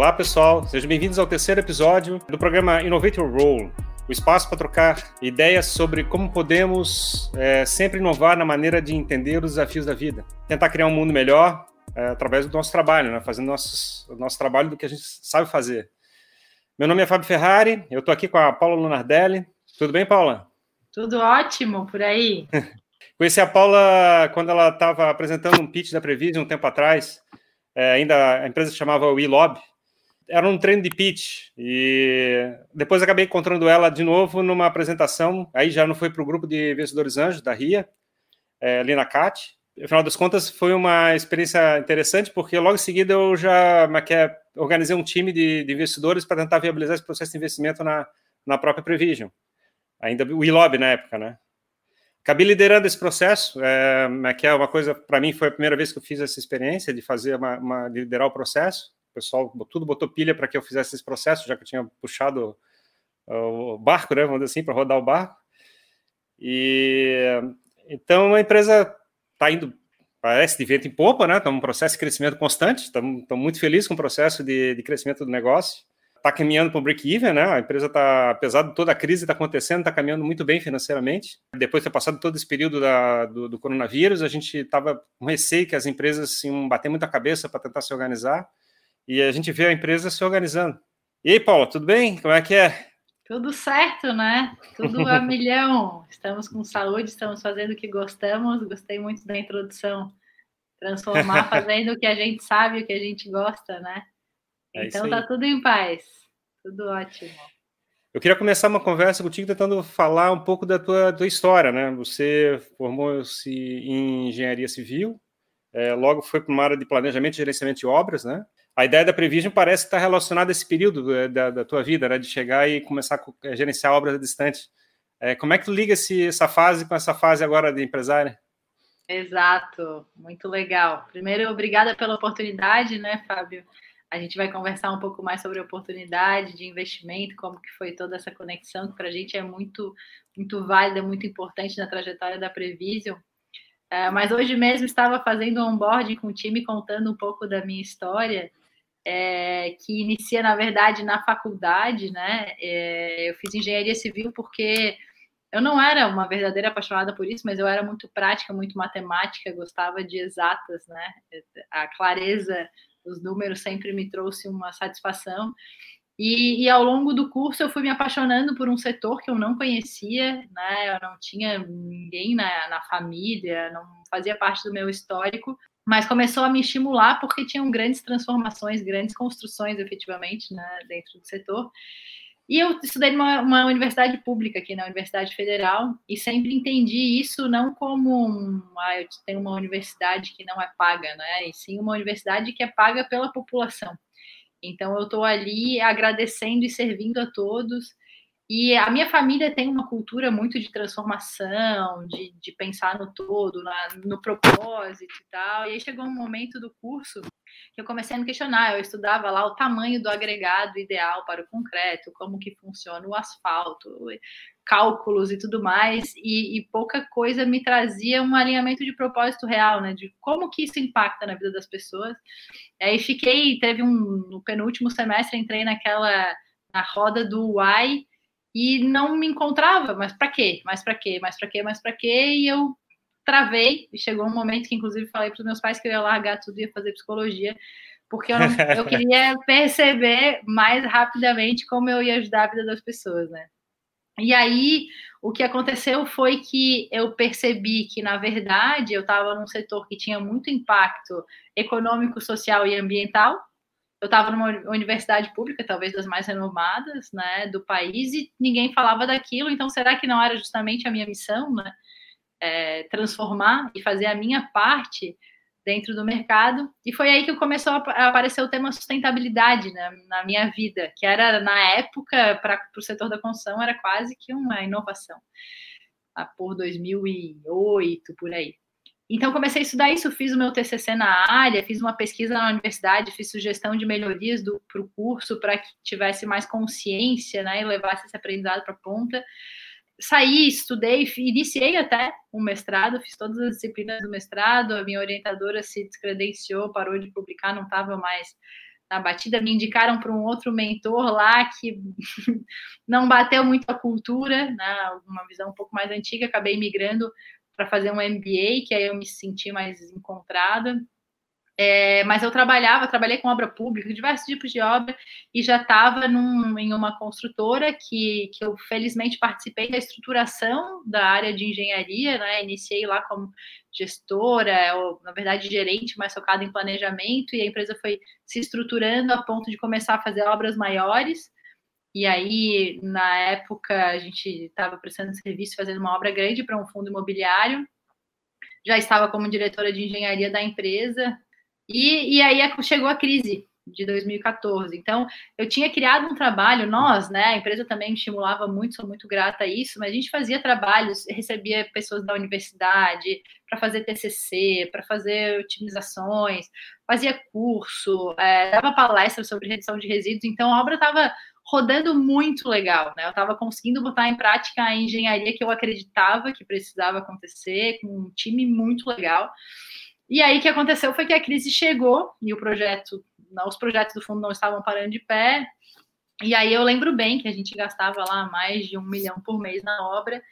Olá, pessoal. Sejam bem-vindos ao terceiro episódio do programa Innovator Role, o espaço para trocar ideias sobre como podemos é, sempre inovar na maneira de entender os desafios da vida. Tentar criar um mundo melhor é, através do nosso trabalho, né? fazendo nossos, o nosso trabalho do que a gente sabe fazer. Meu nome é Fábio Ferrari, eu estou aqui com a Paula Lunardelli. Tudo bem, Paula? Tudo ótimo por aí. Conheci a Paula quando ela estava apresentando um pitch da Prevision um tempo atrás. É, ainda a empresa se chamava WeLob. Era um treino de pitch. E depois acabei encontrando ela de novo numa apresentação. Aí já não foi para o grupo de investidores anjos da RIA, é, ali na CAT. Afinal das contas, foi uma experiência interessante, porque logo em seguida eu já é organizei um time de, de investidores para tentar viabilizar esse processo de investimento na, na própria Prevision ainda o ILOB na época, né? Acabei liderando esse processo, é, que é uma coisa, para mim, foi a primeira vez que eu fiz essa experiência de fazer uma, uma de liderar o processo. O pessoal tudo botou pilha para que eu fizesse esse processo, já que eu tinha puxado o barco, né, vamos dizer assim, para rodar o barco. E então a empresa está indo, parece de vento em popa, né? Está um processo de crescimento constante. Estamos muito felizes com o processo de, de crescimento do negócio está caminhando para o break-even, né? A empresa está, apesar de toda a crise que está acontecendo, está caminhando muito bem financeiramente. Depois de ter passado todo esse período da, do, do, coronavírus, a gente estava com receio que as empresas iam bater muita cabeça para tentar se organizar, e a gente vê a empresa se organizando. E aí, Paula, tudo bem? Como é que é? Tudo certo, né? Tudo a milhão. Estamos com saúde, estamos fazendo o que gostamos. Gostei muito da introdução. Transformar fazendo o que a gente sabe, o que a gente gosta, né? É então tá tudo em paz, tudo ótimo. Eu queria começar uma conversa contigo tentando falar um pouco da tua, tua história, né? Você formou-se em engenharia civil, é, logo foi para uma área de planejamento e gerenciamento de obras, né? A ideia da Prevision parece estar relacionada a esse período é, da, da tua vida, né? De chegar e começar a gerenciar obras distantes. É, como é que tu liga essa fase com essa fase agora de empresária? Exato, muito legal. Primeiro, obrigada pela oportunidade, né, Fábio? A gente vai conversar um pouco mais sobre oportunidade de investimento, como que foi toda essa conexão, que para a gente é muito, muito válida, muito importante na trajetória da Prevision. É, mas hoje mesmo estava fazendo um onboarding com o time, contando um pouco da minha história, é, que inicia, na verdade, na faculdade, né? É, eu fiz engenharia civil porque eu não era uma verdadeira apaixonada por isso, mas eu era muito prática, muito matemática, gostava de exatas, né? A clareza os números sempre me trouxe uma satisfação. E, e, ao longo do curso eu fui me apaixonando por um setor que eu não conhecia, né? Eu não tinha ninguém na, na família, não fazia parte do meu histórico, mas começou a me estimular porque tinham grandes transformações, grandes construções efetivamente né, dentro do setor. E eu estudei numa uma universidade pública aqui na Universidade Federal e sempre entendi isso não como um, ah, eu tenho uma universidade que não é paga, né? E sim uma universidade que é paga pela população. Então eu estou ali agradecendo e servindo a todos e a minha família tem uma cultura muito de transformação, de, de pensar no todo, na, no propósito e tal. E aí chegou um momento do curso que eu comecei a me questionar. Eu estudava lá o tamanho do agregado ideal para o concreto, como que funciona o asfalto, cálculos e tudo mais, e, e pouca coisa me trazia um alinhamento de propósito real, né? De como que isso impacta na vida das pessoas. Aí fiquei, teve um no penúltimo semestre entrei naquela na roda do why e não me encontrava, mas para quê? Mas para quê? Mas para quê? Mas para quê? E eu travei, e chegou um momento que inclusive falei para os meus pais que eu ia largar tudo e ia fazer psicologia, porque eu, não, eu queria perceber mais rapidamente como eu ia ajudar a vida das pessoas, né? E aí, o que aconteceu foi que eu percebi que, na verdade, eu estava num setor que tinha muito impacto econômico, social e ambiental, eu estava numa universidade pública, talvez das mais renomadas, né, do país, e ninguém falava daquilo. Então, será que não era justamente a minha missão, né, é, transformar e fazer a minha parte dentro do mercado? E foi aí que começou a aparecer o tema sustentabilidade né, na minha vida, que era na época para o setor da construção era quase que uma inovação. Por 2008, por aí. Então, comecei a estudar isso, fiz o meu TCC na área, fiz uma pesquisa na universidade, fiz sugestão de melhorias para o curso para que tivesse mais consciência né, e levasse esse aprendizado para a ponta. Saí, estudei, iniciei até um mestrado, fiz todas as disciplinas do mestrado, a minha orientadora se descredenciou, parou de publicar, não estava mais na batida, me indicaram para um outro mentor lá que não bateu muito a cultura, né, uma visão um pouco mais antiga, acabei migrando para fazer um MBA, que aí eu me senti mais encontrada. É, mas eu trabalhava, trabalhei com obra pública, diversos tipos de obra, e já estava em uma construtora que, que eu felizmente participei da estruturação da área de engenharia, né? Iniciei lá como gestora, ou na verdade gerente, mais focada em planejamento, e a empresa foi se estruturando a ponto de começar a fazer obras maiores. E aí, na época, a gente estava prestando serviço, fazendo uma obra grande para um fundo imobiliário. Já estava como diretora de engenharia da empresa, e, e aí chegou a crise de 2014. Então, eu tinha criado um trabalho, nós, né, a empresa também me estimulava muito, sou muito grata a isso, mas a gente fazia trabalhos, recebia pessoas da universidade para fazer TCC, para fazer otimizações, fazia curso, é, dava palestra sobre redução de resíduos, então a obra estava rodando muito legal, né? Eu estava conseguindo botar em prática a engenharia que eu acreditava que precisava acontecer, com um time muito legal. E aí o que aconteceu foi que a crise chegou e o projeto, os projetos do fundo não estavam parando de pé. E aí eu lembro bem que a gente gastava lá mais de um milhão por mês na obra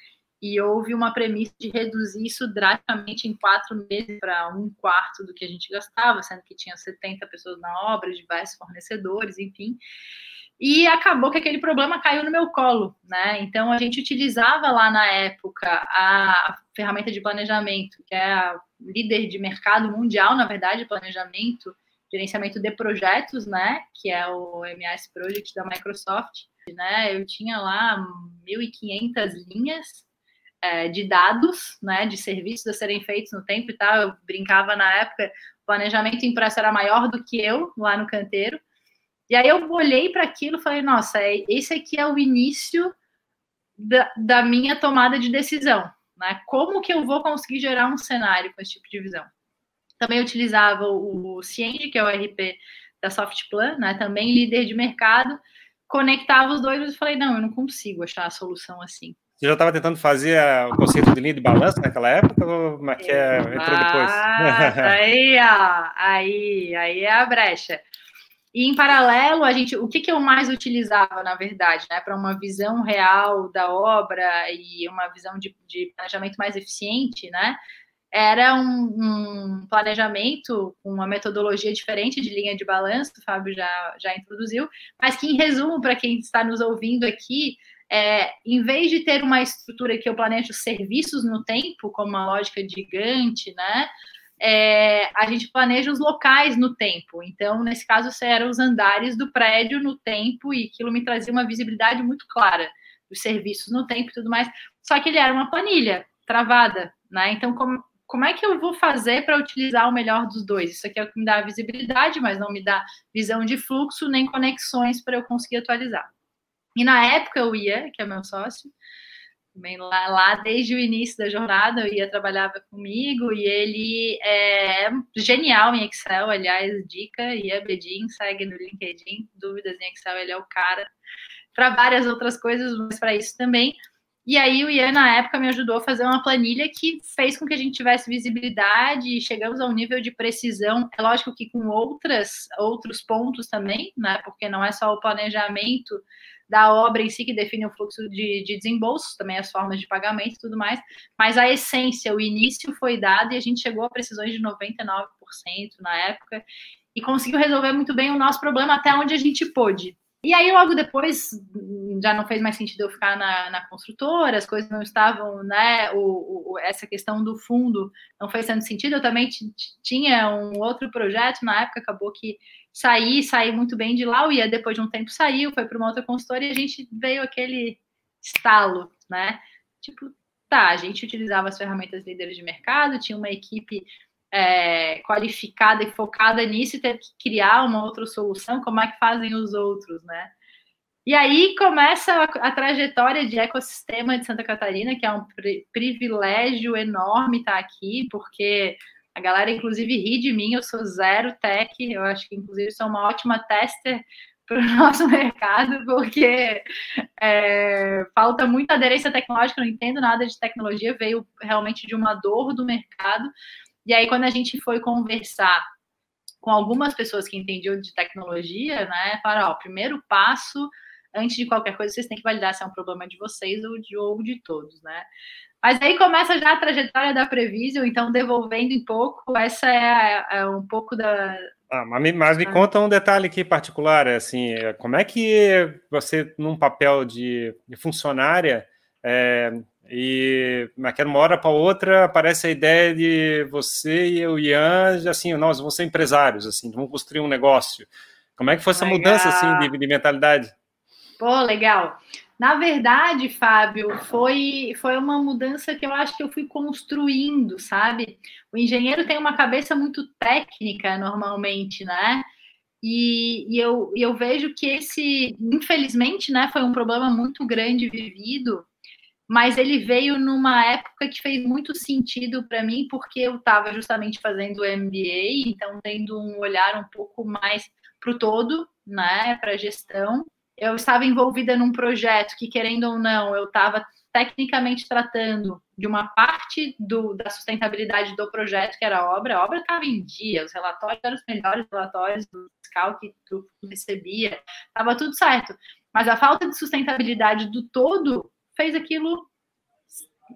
e houve uma premissa de reduzir isso drasticamente em quatro meses para um quarto do que a gente gastava, sendo que tinha 70 pessoas na obra, diversos fornecedores, enfim. E acabou que aquele problema caiu no meu colo, né? Então a gente utilizava lá na época a ferramenta de planejamento, que é a líder de mercado mundial, na verdade, planejamento, gerenciamento de projetos, né? Que é o MS Project da Microsoft, né? Eu tinha lá 1.500 linhas é, de dados, né? De serviços a serem feitos no tempo e tal. Eu brincava na época, planejamento impresso era maior do que eu lá no canteiro. E aí eu olhei para aquilo e falei, nossa, é, esse aqui é o início da, da, minha tomada de decisão. Né? Como que eu vou conseguir gerar um cenário com esse tipo de visão? Também utilizava o, Cienge, que é o RP da Softplan, né? também líder de mercado, conectava os dois e falei, não, eu não consigo achar a solução assim. Você já estava tentando fazer o conceito de linha de balanço naquela época ou como é que é, entrou depois? aí, ó, aí, aí é a brecha. E em paralelo, a gente, o que, que eu mais utilizava, na verdade, né, para uma visão real da obra e uma visão de, de planejamento mais eficiente, né, era um, um, planejamento com uma metodologia diferente de linha de balanço, o Fábio já, já introduziu, mas que, em resumo, para quem está nos ouvindo aqui, é, em vez de ter uma estrutura que eu planejo serviços no tempo, como uma lógica gigante, né, é, a gente planeja os locais no tempo. Então, nesse caso, eram os andares do prédio no tempo, e aquilo me trazia uma visibilidade muito clara dos serviços no tempo e tudo mais. Só que ele era uma planilha travada, né? Então, como, como é que eu vou fazer para utilizar o melhor dos dois? Isso aqui é o que me dá visibilidade, mas não me dá visão de fluxo nem conexões para eu conseguir atualizar. E na época o Ia, que é meu sócio, também lá, lá desde o início da jornada, eu ia trabalhava comigo e ele é genial em Excel, aliás, dica, Ia Bedin, segue no LinkedIn, dúvidas em Excel, ele é o cara. Para várias outras coisas, mas para isso também. E aí o Ian, na época, me ajudou a fazer uma planilha que fez com que a gente tivesse visibilidade e chegamos a um nível de precisão. É lógico que com outras, outros pontos também, né? Porque não é só o planejamento da obra em si que define o fluxo de, de desembolso, também as formas de pagamento e tudo mais, mas a essência, o início foi dado e a gente chegou a precisões de 99% na época e conseguiu resolver muito bem o nosso problema até onde a gente pôde. E aí, logo depois, já não fez mais sentido eu ficar na, na construtora, as coisas não estavam, né? O, o, essa questão do fundo não fez tanto sentido. Eu também tinha um outro projeto na época, acabou que saí, saí muito bem de lá, o Ia depois de um tempo saiu, foi para uma outra consultora e a gente veio aquele estalo, né? Tipo, tá, a gente utilizava as ferramentas líderes de mercado, tinha uma equipe é, qualificada e focada nisso e teve que criar uma outra solução, como é que fazem os outros, né? E aí começa a, a trajetória de ecossistema de Santa Catarina, que é um pri privilégio enorme estar aqui, porque a galera, inclusive, ri de mim, eu sou zero tech, eu acho que, inclusive, sou uma ótima tester para o nosso mercado, porque é, falta muita aderência tecnológica, não entendo nada de tecnologia, veio realmente de uma dor do mercado. E aí, quando a gente foi conversar com algumas pessoas que entendiam de tecnologia, né? Falaram, ó, primeiro passo, antes de qualquer coisa, vocês têm que validar se é um problema de vocês ou de, ou de todos, né? Mas aí começa já a trajetória da Previsio, então devolvendo um pouco, essa é, é um pouco da. Ah, mas, mas me ah. conta um detalhe aqui particular, assim, como é que você, num papel de, de funcionária, é, e naquela uma hora para outra aparece a ideia de você e o Ian, assim, nós vamos ser empresários, assim, vamos construir um negócio. Como é que foi essa legal. mudança assim de, de mentalidade? Pô, legal. Na verdade, Fábio, foi, foi uma mudança que eu acho que eu fui construindo, sabe? O engenheiro tem uma cabeça muito técnica, normalmente, né? E, e eu, eu vejo que esse, infelizmente, né, foi um problema muito grande vivido, mas ele veio numa época que fez muito sentido para mim, porque eu estava justamente fazendo MBA, então tendo um olhar um pouco mais para o todo, né, para a gestão eu estava envolvida num projeto que, querendo ou não, eu estava tecnicamente tratando de uma parte do, da sustentabilidade do projeto, que era a obra. A obra estava em dia, os relatórios eram os melhores relatórios do fiscal que tu recebia, estava tudo certo. Mas a falta de sustentabilidade do todo fez aquilo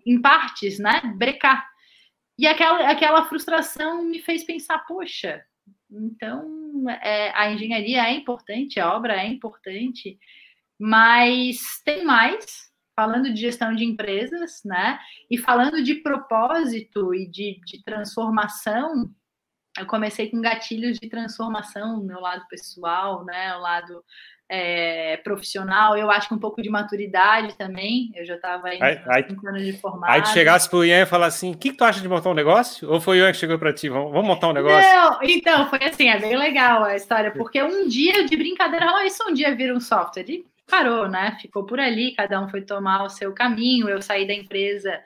em partes, né? Brecar. E aquela, aquela frustração me fez pensar, poxa, então, é, a engenharia é importante, a obra é importante, mas tem mais, falando de gestão de empresas, né? E falando de propósito e de, de transformação, eu comecei com gatilhos de transformação no meu lado pessoal, né? O lado é, profissional, eu acho que um pouco de maturidade também. Eu já estava aí, aí cinco anos de formado. Aí tu chegasse para o Ian e falar assim: o que, que, tu acha de montar um negócio? Ou foi o Ian que chegou para ti? Vamos, vamos, montar um negócio? Não, então, foi assim, é bem legal a história, porque um dia de brincadeira, oh, isso um dia vira um software. E parou, né? Ficou por ali, cada um foi tomar o seu caminho. Eu saí da empresa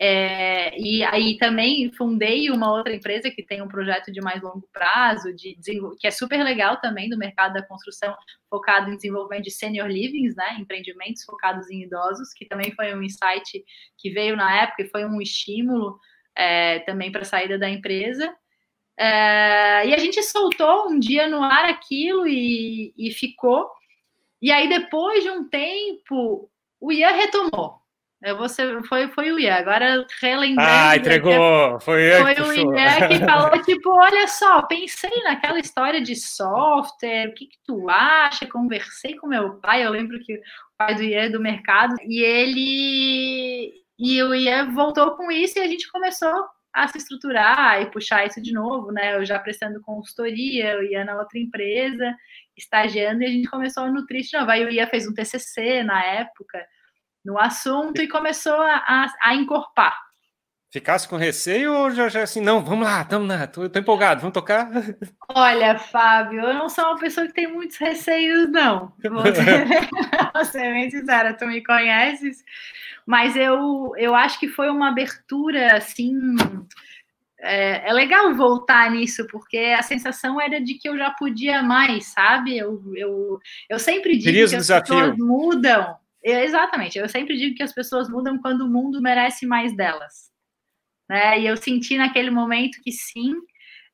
é, e aí também fundei uma outra empresa que tem um projeto de mais longo prazo, de que é super legal também do mercado da construção, focado em desenvolvimento de senior livings, né? Empreendimentos focados em idosos, que também foi um insight que veio na época e foi um estímulo é, também para a saída da empresa. É, e a gente soltou um dia no ar aquilo e, e ficou. E aí, depois de um tempo, o Ian retomou. Eu vou ser, foi, foi o Ian. Agora, relembrando. Ah, entregou! Foi, foi o Ian que falou: tipo, olha só, pensei naquela história de software, o que, que tu acha? Conversei com meu pai. Eu lembro que o pai do Ian é do mercado, e ele. E o Ian voltou com isso e a gente começou a se estruturar e puxar isso de novo, né? Eu já prestando consultoria, o Ian na outra empresa, estagiando, e a gente começou a nutrir de novo. Aí o Ian fez um TCC na época no assunto e começou a, a, a encorpar. Ficasse com receio ou já, já assim, não, vamos lá, estamos lá, tô, tô, empolgado, vamos tocar? Olha, Fábio, eu não sou uma pessoa que tem muitos receios, não. Vou ser bem sincera, tu me conheces, mas eu, eu acho que foi uma abertura, assim, é, é, legal voltar nisso, porque a sensação era de que eu já podia mais, sabe? Eu, eu, eu sempre digo que as desafio. pessoas mudam, Exatamente. Eu sempre digo que as pessoas mudam quando o mundo merece mais delas. Né? E eu senti naquele momento que sim.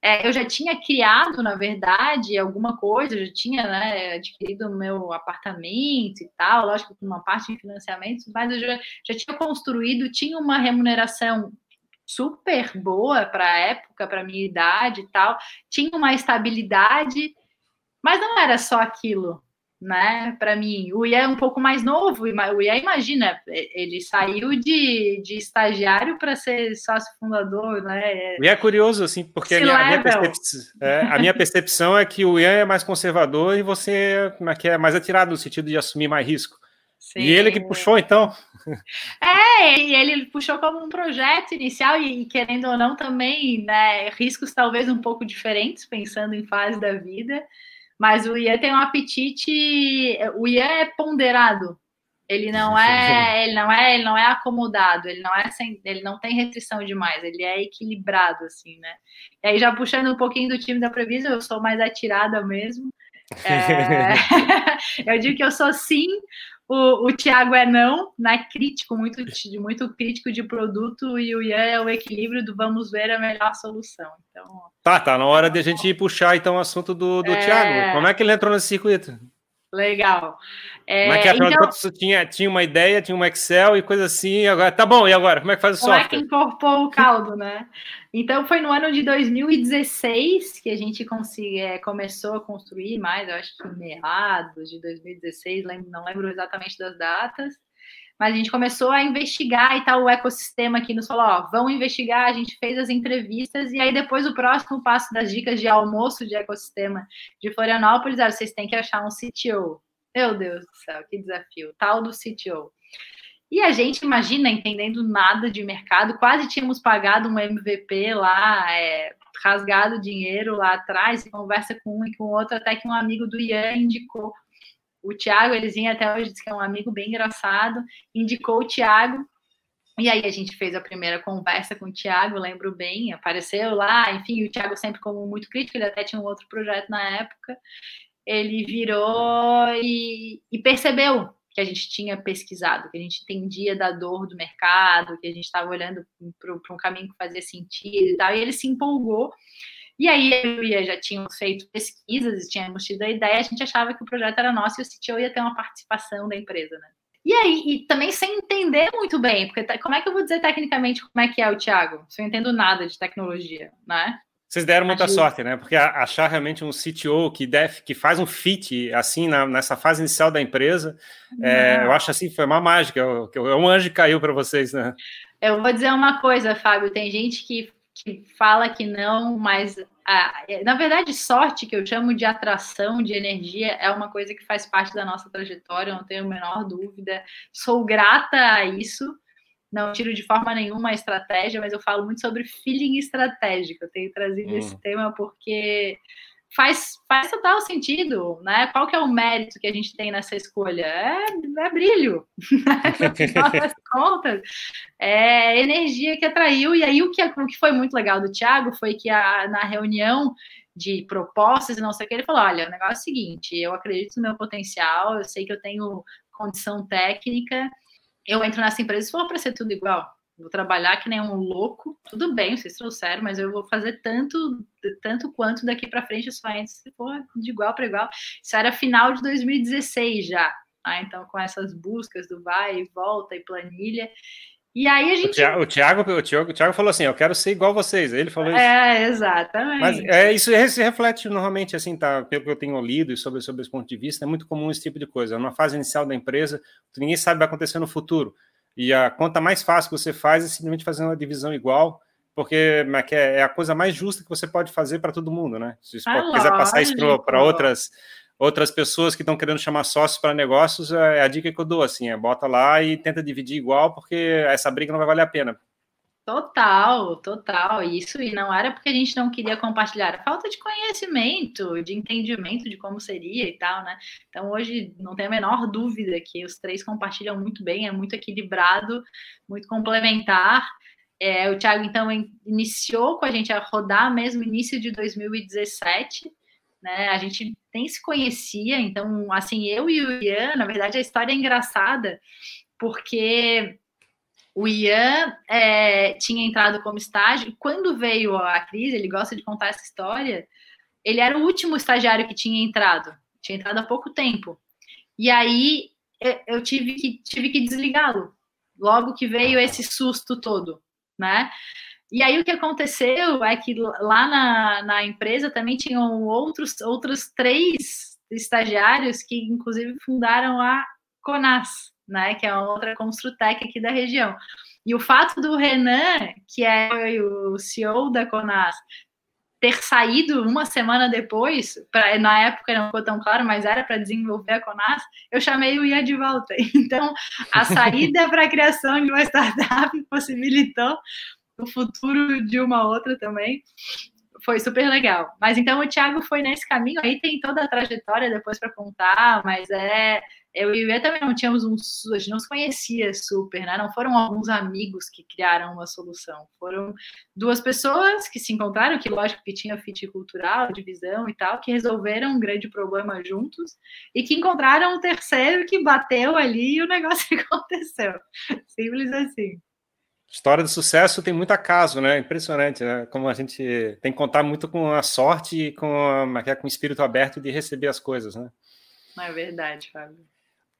É, eu já tinha criado, na verdade, alguma coisa, eu já tinha né, adquirido meu apartamento e tal, lógico, com uma parte de financiamento, mas eu já, já tinha construído, tinha uma remuneração super boa para a época, para a minha idade e tal, tinha uma estabilidade, mas não era só aquilo, né? Para mim, o Ian é um pouco mais novo, o Ian imagina, ele saiu de, de estagiário para ser sócio fundador, né? E é curioso, assim, porque a minha, a, minha é, a minha, percepção é que o Ian é mais conservador e você é, é mais atirado no sentido de assumir mais risco. Sim. E ele que puxou, então. É, e ele puxou como um projeto inicial, e querendo ou não, também, né, riscos talvez um pouco diferentes, pensando em fase da vida. Mas o Ian tem um apetite, o Ian é ponderado. Ele não é, ele não é, ele não é acomodado, ele não é sem, ele não tem restrição demais, ele é equilibrado assim, né? E aí já puxando um pouquinho do time da Previsão, eu sou mais atirada mesmo. É... eu digo que eu sou sim, o, o Thiago é não, né? Crítico, muito, muito crítico de produto, e o Ian é o equilíbrio do vamos ver a melhor solução. Então, tá, tá na hora de a gente puxar então o assunto do, do é... Thiago. Como é que ele entrou nesse circuito? Legal. É, é que? Então, você tinha, tinha uma ideia, tinha um Excel e coisa assim, agora tá bom, e agora? Como é que faz o como software? Como é que incorporou o caldo, né? Então foi no ano de 2016 que a gente consegui, é, começou a construir mais, eu acho que meados de 2016, lembro, não lembro exatamente das datas, mas a gente começou a investigar e tal, o ecossistema aqui nos falou, ó, vão investigar, a gente fez as entrevistas, e aí depois o próximo passo das dicas de almoço de ecossistema de Florianópolis, é, vocês têm que achar um CTO. Meu Deus do céu, que desafio, tal do CTO. E a gente, imagina, entendendo nada de mercado, quase tínhamos pagado um MVP lá, é, rasgado dinheiro lá atrás, conversa com um e com outro, até que um amigo do Ian indicou o Thiago, Elisinha até hoje diz que é um amigo bem engraçado, indicou o Thiago, e aí a gente fez a primeira conversa com o Thiago, lembro bem, apareceu lá, enfim, o Thiago sempre como muito crítico, ele até tinha um outro projeto na época, ele virou e, e percebeu que a gente tinha pesquisado, que a gente entendia da dor do mercado, que a gente estava olhando para um caminho que fazia sentido e tal, e ele se empolgou. E aí eu e já tínhamos feito pesquisas e tínhamos tido a ideia, a gente achava que o projeto era nosso e o CTO ia ter uma participação da empresa, né? E aí, e também sem entender muito bem, porque como é que eu vou dizer tecnicamente como é que é o Thiago? Se eu não entendo nada de tecnologia, né? Vocês deram muita sorte, né? Porque achar realmente um CTO que deve, que faz um fit assim na, nessa fase inicial da empresa, é, eu acho assim foi uma mágica. É um anjo que caiu para vocês, né? Eu vou dizer uma coisa, Fábio. Tem gente que, que fala que não, mas a, na verdade, sorte que eu chamo de atração de energia é uma coisa que faz parte da nossa trajetória. Não tenho a menor dúvida. Sou grata a isso não tiro de forma nenhuma a estratégia, mas eu falo muito sobre feeling estratégico. Eu tenho trazido esse hum. tema porque faz, faz total sentido, né? Qual que é o mérito que a gente tem nessa escolha? É, é brilho, no final das contas, é energia que atraiu, e aí o que, o que foi muito legal do Thiago foi que a, na reunião de propostas e não sei o que, ele falou, olha, o negócio é o seguinte, eu acredito no meu potencial, eu sei que eu tenho condição técnica, eu entro nessa empresa se for para ser tudo igual. Vou trabalhar que nem um louco, tudo bem, vocês trouxeram, mas eu vou fazer tanto, tanto quanto daqui para frente só for de igual para igual. Isso era final de 2016 já. Tá? Então, com essas buscas do vai e volta e planilha. E aí a gente. O Thiago, o Thiago, o Thiago, o Thiago falou assim: eu quero ser igual vocês. Ele falou isso. É, exatamente. Mas é, isso se reflete normalmente, assim, tá? Pelo que eu tenho lido e sobre, sobre esse ponto de vista, é muito comum esse tipo de coisa. Numa fase inicial da empresa, ninguém sabe o que vai acontecer no futuro. E a conta mais fácil que você faz é simplesmente fazer uma divisão igual, porque é, é a coisa mais justa que você pode fazer para todo mundo, né? Se você ah, quiser passar isso para outras outras pessoas que estão querendo chamar sócios para negócios, é, é a dica que eu dou, assim, é bota lá e tenta dividir igual, porque essa briga não vai valer a pena. Total, total. Isso e não era porque a gente não queria compartilhar, a falta de conhecimento, de entendimento de como seria e tal, né? Então hoje não tem a menor dúvida que os três compartilham muito bem, é muito equilibrado, muito complementar. É, o Thiago então iniciou com a gente a rodar mesmo início de 2017 né? A gente nem se conhecia, então, assim, eu e o Ian, na verdade, a história é engraçada, porque o Ian é, tinha entrado como estágio, quando veio a crise, ele gosta de contar essa história, ele era o último estagiário que tinha entrado, tinha entrado há pouco tempo. E aí eu tive que, tive que desligá-lo, logo que veio esse susto todo, né? E aí o que aconteceu é que lá na, na empresa também tinham outros, outros três estagiários que inclusive fundaram a Conas, né, que é outra construtec aqui da região. E o fato do Renan, que é o CEO da Conas, ter saído uma semana depois, pra, na época não ficou tão claro, mas era para desenvolver a Conas, eu chamei o Ian de volta. Então, a saída para a criação de uma startup possibilitou o futuro de uma outra também. Foi super legal. Mas então o Thiago foi nesse caminho, aí tem toda a trajetória depois para contar, mas é eu e o também não tínhamos um. A gente não se conhecia super, né? Não foram alguns amigos que criaram uma solução. Foram duas pessoas que se encontraram, que lógico que tinha fit cultural, divisão e tal, que resolveram um grande problema juntos e que encontraram um terceiro que bateu ali e o negócio aconteceu. Simples assim. História de sucesso tem muito acaso, né? Impressionante, né? Como a gente tem que contar muito com a sorte e com, a, é é, com o espírito aberto de receber as coisas, né? Não é verdade, Fábio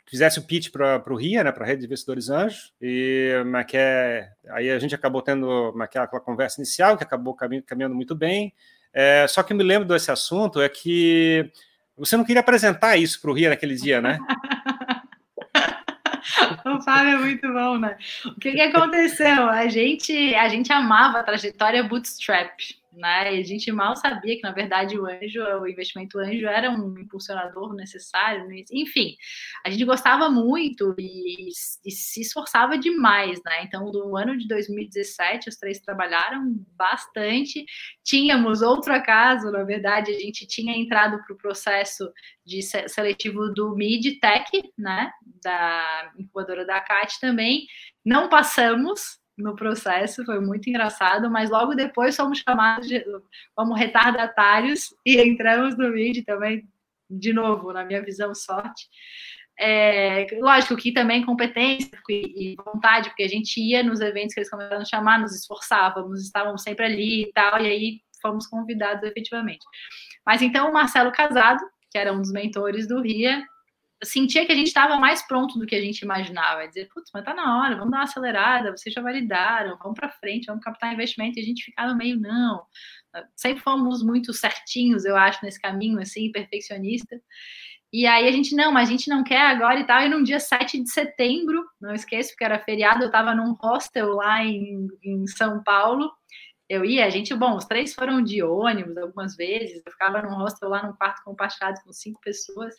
fizesse o pitch para o RIA, né, para a Rede de Investidores Anjos, e que é, aí a gente acabou tendo aquela, aquela conversa inicial, que acabou caminhando, caminhando muito bem, é, só que eu me lembro desse assunto, é que você não queria apresentar isso para o RIA naquele dia, né? o Fábio é muito bom, né? O que, que aconteceu? A gente, a gente amava a trajetória bootstrap, né? E a gente mal sabia que, na verdade, o anjo, o investimento anjo era um impulsionador necessário. Né? Enfim, a gente gostava muito e, e, se esforçava demais, né? Então, do ano de 2017, os três trabalharam bastante. Tínhamos outro acaso, na verdade, a gente tinha entrado para o processo de seletivo do Mid Tech, né? Da incubadora da CAT também. Não passamos, no processo, foi muito engraçado, mas logo depois fomos chamados de, como retardatários e entramos no vídeo também, de novo, na minha visão, sorte. É, lógico que também competência e, vontade, porque a gente ia nos eventos que eles começaram a chamar, nos esforçávamos, estávamos sempre ali e tal, e aí fomos convidados efetivamente. Mas então o Marcelo Casado, que era um dos mentores do RIA, sentia que a gente estava mais pronto do que a gente imaginava. Dizer, putz, mas tá na hora, vamos dar uma acelerada, vocês já validaram, vamos para frente, vamos captar investimento, e a gente ficava meio, não. Sempre fomos muito certinhos, eu acho, nesse caminho, assim, perfeccionista. E aí a gente, não, mas a gente não quer agora e tal. E no dia 7 de setembro, não esqueço, porque era feriado, eu estava num hostel lá em, em São Paulo, eu ia, a gente, bom, os três foram de ônibus algumas vezes, eu ficava num hostel lá num quarto compartilhado com cinco pessoas.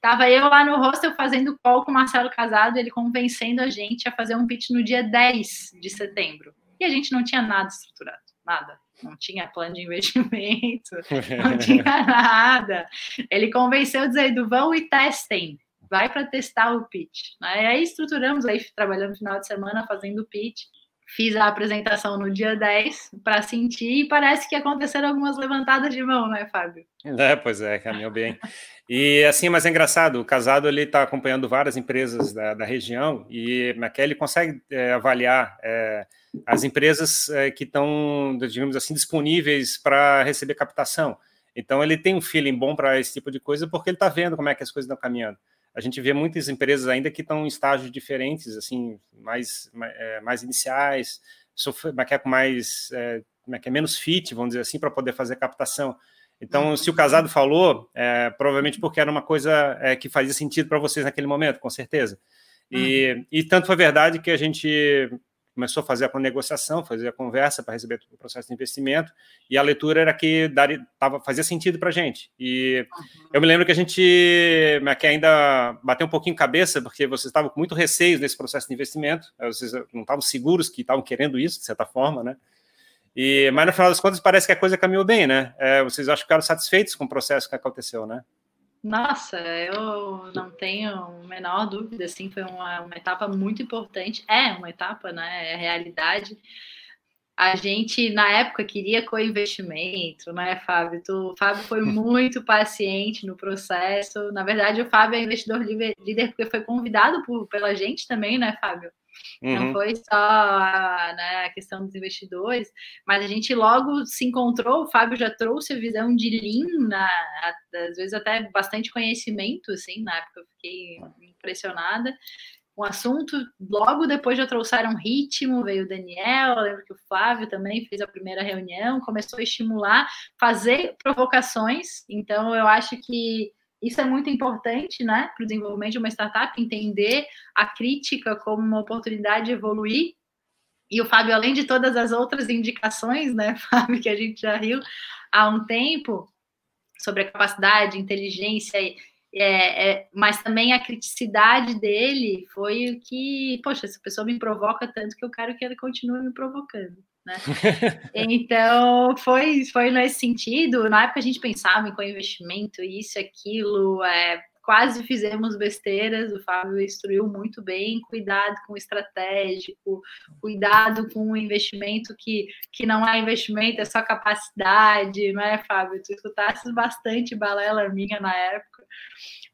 Tava eu lá no hostel fazendo call com o Marcelo Casado, ele convencendo a gente a fazer um pitch no dia 10 de setembro. E a gente não tinha nada estruturado, nada. Não tinha plano de investimento, não tinha nada. Ele convenceu dizendo, vão e testem vai para testar o pitch. Aí estruturamos, aí trabalhando no final de semana fazendo o pitch fiz a apresentação no dia 10 para sentir e parece que aconteceram algumas levantadas de mão, né, Fábio? É, pois é, caminhou bem. E assim, mas é engraçado, o Casado ele está acompanhando várias empresas da, da região e ele consegue é, avaliar é, as empresas é, que estão, digamos assim, disponíveis para receber captação. Então ele tem um feeling bom para esse tipo de coisa porque ele está vendo como é que as coisas estão caminhando a gente vê muitas empresas ainda que estão em estágios diferentes, assim, mais, mais, é, mais iniciais, com mais, é, é menos fit, vamos dizer assim, para poder fazer captação. Então, se o casado falou, é, provavelmente porque era uma coisa é, que fazia sentido para vocês naquele momento, com certeza. E, uhum. e tanto foi verdade que a gente começou a fazer a negociação, fazer a conversa para receber o processo de investimento, e a leitura era que daria, tava, fazia sentido para a gente. E uhum. eu me lembro que a gente que ainda bateu um pouquinho cabeça, porque vocês estavam com muito receio nesse processo de investimento, vocês não estavam seguros que estavam querendo isso, de certa forma, né? E, mas no final das contas parece que a coisa caminhou bem, né? É, vocês acho que ficaram satisfeitos com o processo que aconteceu, né? Nossa, eu não tenho a menor dúvida, assim, foi uma, uma etapa muito importante. É uma etapa, né? É realidade. A gente, na época, queria co-investimento, né, Fábio? Tu, o Fábio foi muito paciente no processo. Na verdade, o Fábio é investidor líder porque foi convidado por, pela gente também, né, Fábio? Uhum. Não foi só a, né, a, questão dos investidores, mas a gente logo se encontrou. O Fábio já trouxe a visão de Lean, na, às vezes até bastante conhecimento, assim, na época eu fiquei impressionada o assunto. Logo depois já trouxeram ritmo, veio o Daniel, eu lembro que o Flávio também fez a primeira reunião, começou a estimular, fazer provocações. Então, eu acho que isso é muito importante, né, para o desenvolvimento de uma startup, entender a crítica como uma oportunidade de evoluir. E o Fábio, além de todas as outras indicações, né, Fábio, que a gente já riu há um tempo, sobre a capacidade, inteligência, é, é, mas também a criticidade dele foi o que, poxa, essa pessoa me provoca tanto que eu quero que ele continue me provocando. Né? Então, foi, foi nesse sentido. Na época a gente pensava em co-investimento, isso, aquilo, é, quase fizemos besteiras, o Fábio instruiu muito bem, cuidado com o estratégico, cuidado com o investimento que, que não é investimento, é só capacidade, não é, Fábio? Tu escutaste bastante balela minha na época.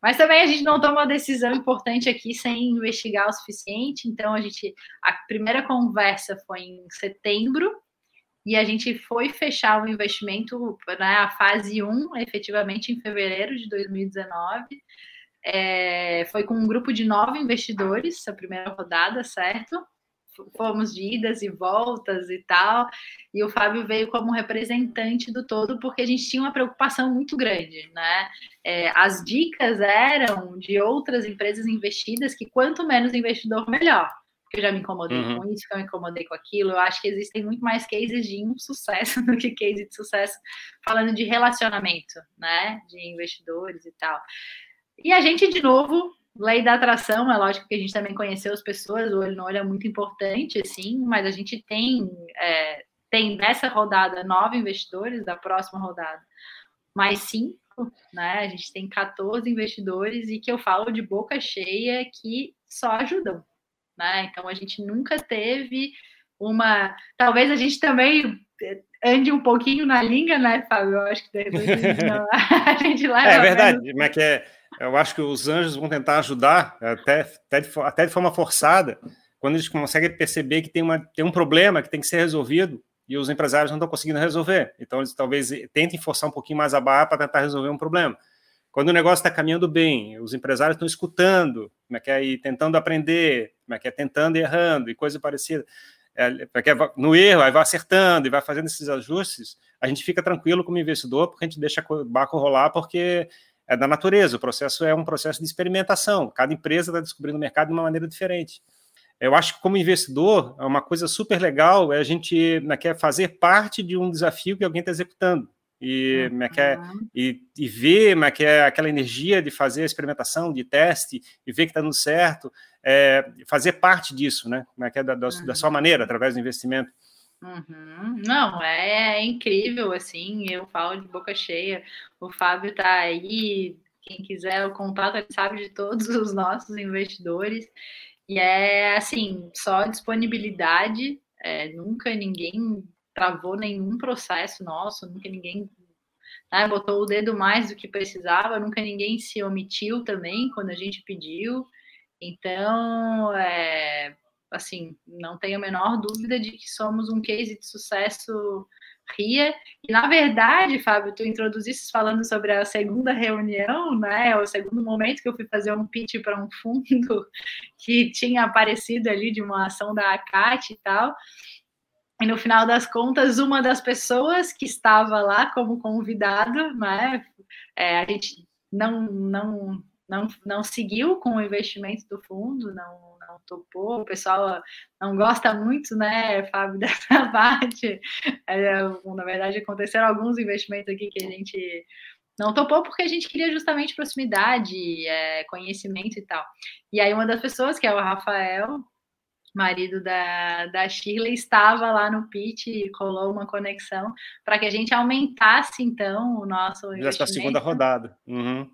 Mas também a gente não toma uma decisão importante aqui sem investigar o suficiente, então a gente, a primeira conversa foi em setembro, e a gente foi fechar o investimento, né, a fase 1, efetivamente em fevereiro de 2019. É, foi com um grupo de nove investidores, a primeira rodada, certo? Fomos de idas e voltas e tal, e o Fábio veio como representante do todo, porque a gente tinha uma preocupação muito grande, né? É, as dicas eram de outras empresas investidas que quanto menos investidor, melhor que eu já me incomodei uhum. com isso, que eu me incomodei com aquilo. Eu acho que existem muito mais cases de insucesso do que cases de sucesso, falando de relacionamento, né? De investidores e tal. E a gente, de novo, lei da atração, é lógico que a gente também conheceu as pessoas, o olho no olho é muito importante, assim, mas a gente tem, é, tem nessa rodada nove investidores, da próxima rodada, mais cinco, né? A gente tem 14 investidores e que eu falo de boca cheia que só ajudam, né? Então a gente nunca teve uma. Talvez a gente também ande um pouquinho na língua, né, Fábio? Eu acho que de repente a gente, não... a gente leva. É verdade, menos... mas que é, eu acho que os anjos vão tentar ajudar, até, até, de, até de forma forçada, quando eles conseguem perceber que tem, uma, tem um problema que tem que ser resolvido e os empresários não estão conseguindo resolver. Então, eles talvez tentem forçar um pouquinho mais a barra para tentar resolver um problema. Quando o negócio está caminhando bem, os empresários estão escutando, como é que é, e tentando aprender, como é que é, tentando e errando, e coisa parecida. É, porque é, no erro, aí vai acertando e vai fazendo esses ajustes, a gente fica tranquilo como investidor, porque a gente deixa o barco rolar, porque é da natureza, o processo é um processo de experimentação, cada empresa está descobrindo o mercado de uma maneira diferente. Eu acho que como investidor, é uma coisa super legal é a gente né, quer fazer parte de um desafio que alguém está executando e, uhum. é, e, e ver é que é aquela energia de fazer a experimentação, de teste, e ver que está dando certo, é, fazer parte disso, né? É, é da, da, uhum. da, sua maneira, através do investimento. Uhum. Não, é, é, incrível, assim, eu falo de boca cheia, o Fábio está aí, quem quiser o contato, ele sabe de todos os nossos investidores, e é, assim, só disponibilidade, é, nunca ninguém travou nenhum processo nosso, nunca ninguém né, botou o dedo mais do que precisava, nunca ninguém se omitiu também quando a gente pediu. Então, é, assim, não tenho a menor dúvida de que somos um case de sucesso RIA. E, na verdade, Fábio, tu introduziste falando sobre a segunda reunião, né? O segundo momento que eu fui fazer um pitch para um fundo que tinha aparecido ali de uma ação da ACAT e tal. E no final das contas, uma das pessoas que estava lá como convidado, né, é, a gente não, não, não, não seguiu com o investimento do fundo, não, não topou, o pessoal não gosta muito, né, Fábio, dessa parte. É, na verdade, aconteceram alguns investimentos aqui que a gente não topou porque a gente queria justamente proximidade, é, conhecimento e tal. E aí, uma das pessoas, que é o Rafael, marido da, da Shirley, estava lá no pitch e colou uma conexão para que a gente aumentasse, então, o nosso investimento. Já segunda rodada. Uhum.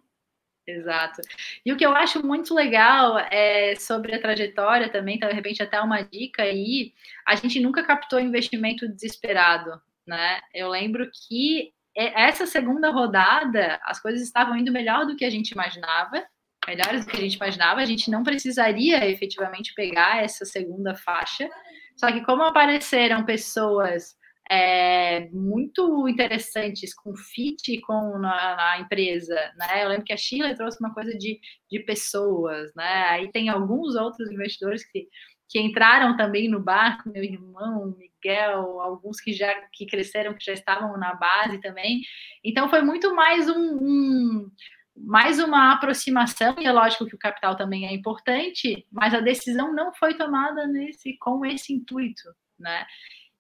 Exato. E o que eu acho muito legal é sobre a trajetória também, então, de repente até uma dica aí, a gente nunca captou investimento desesperado, né? Eu lembro que essa segunda rodada, as coisas estavam indo melhor do que a gente imaginava, melhores do que a gente imaginava, a gente não precisaria efetivamente pegar essa segunda faixa. Só que como apareceram pessoas é, muito interessantes com fit com a, a, empresa, né? Eu lembro que a Sheila trouxe uma coisa de, de pessoas, né? Aí tem alguns outros investidores que, que entraram também no barco, meu irmão, Miguel, alguns que já que cresceram, que já estavam na base também. Então foi muito mais um, um mais uma aproximação, e é lógico que o capital também é importante, mas a decisão não foi tomada nesse com esse intuito, né?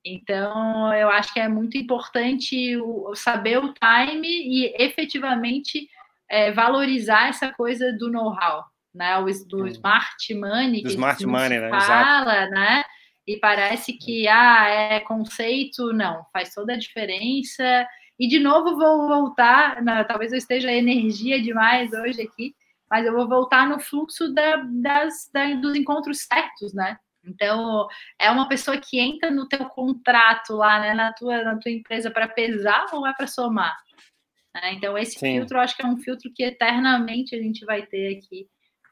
Então, eu acho que é muito importante o, saber o time e efetivamente é, valorizar essa coisa do know-how, né? O, do smart money, do smart money, né? fala, né? e parece que ah, é conceito, não, faz toda a diferença. E de novo vou voltar, não, talvez eu esteja energia demais hoje aqui, mas eu vou voltar no fluxo da, das, da, dos encontros certos, né? Então, é uma pessoa que entra no teu contrato lá, né, na tua, na tua empresa para pesar ou é para somar? Né? Então, esse Sim. filtro, eu acho que é um filtro que eternamente a gente vai ter aqui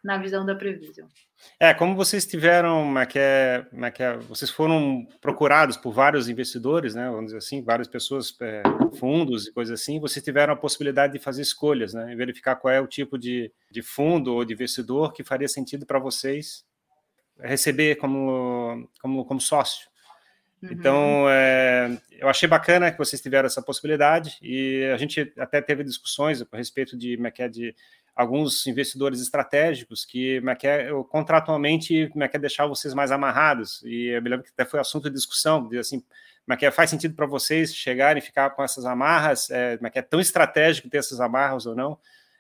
na visão da Prevision. É, como vocês tiveram, que é, é que é, vocês foram procurados por vários investidores, né, vamos dizer assim, várias pessoas, é, fundos e coisas assim, vocês tiveram a possibilidade de fazer escolhas, né, e verificar qual é o tipo de, de fundo ou de investidor que faria sentido para vocês receber como, como, como sócio. Uhum. Então, é, eu achei bacana que vocês tiveram essa possibilidade e a gente até teve discussões a respeito de, é de alguns investidores estratégicos que é, contratualmente é, deixar vocês mais amarrados. E eu me lembro que até foi assunto de discussão, de assim, é, faz sentido para vocês chegarem e ficar com essas amarras? É, é tão estratégico ter essas amarras ou não?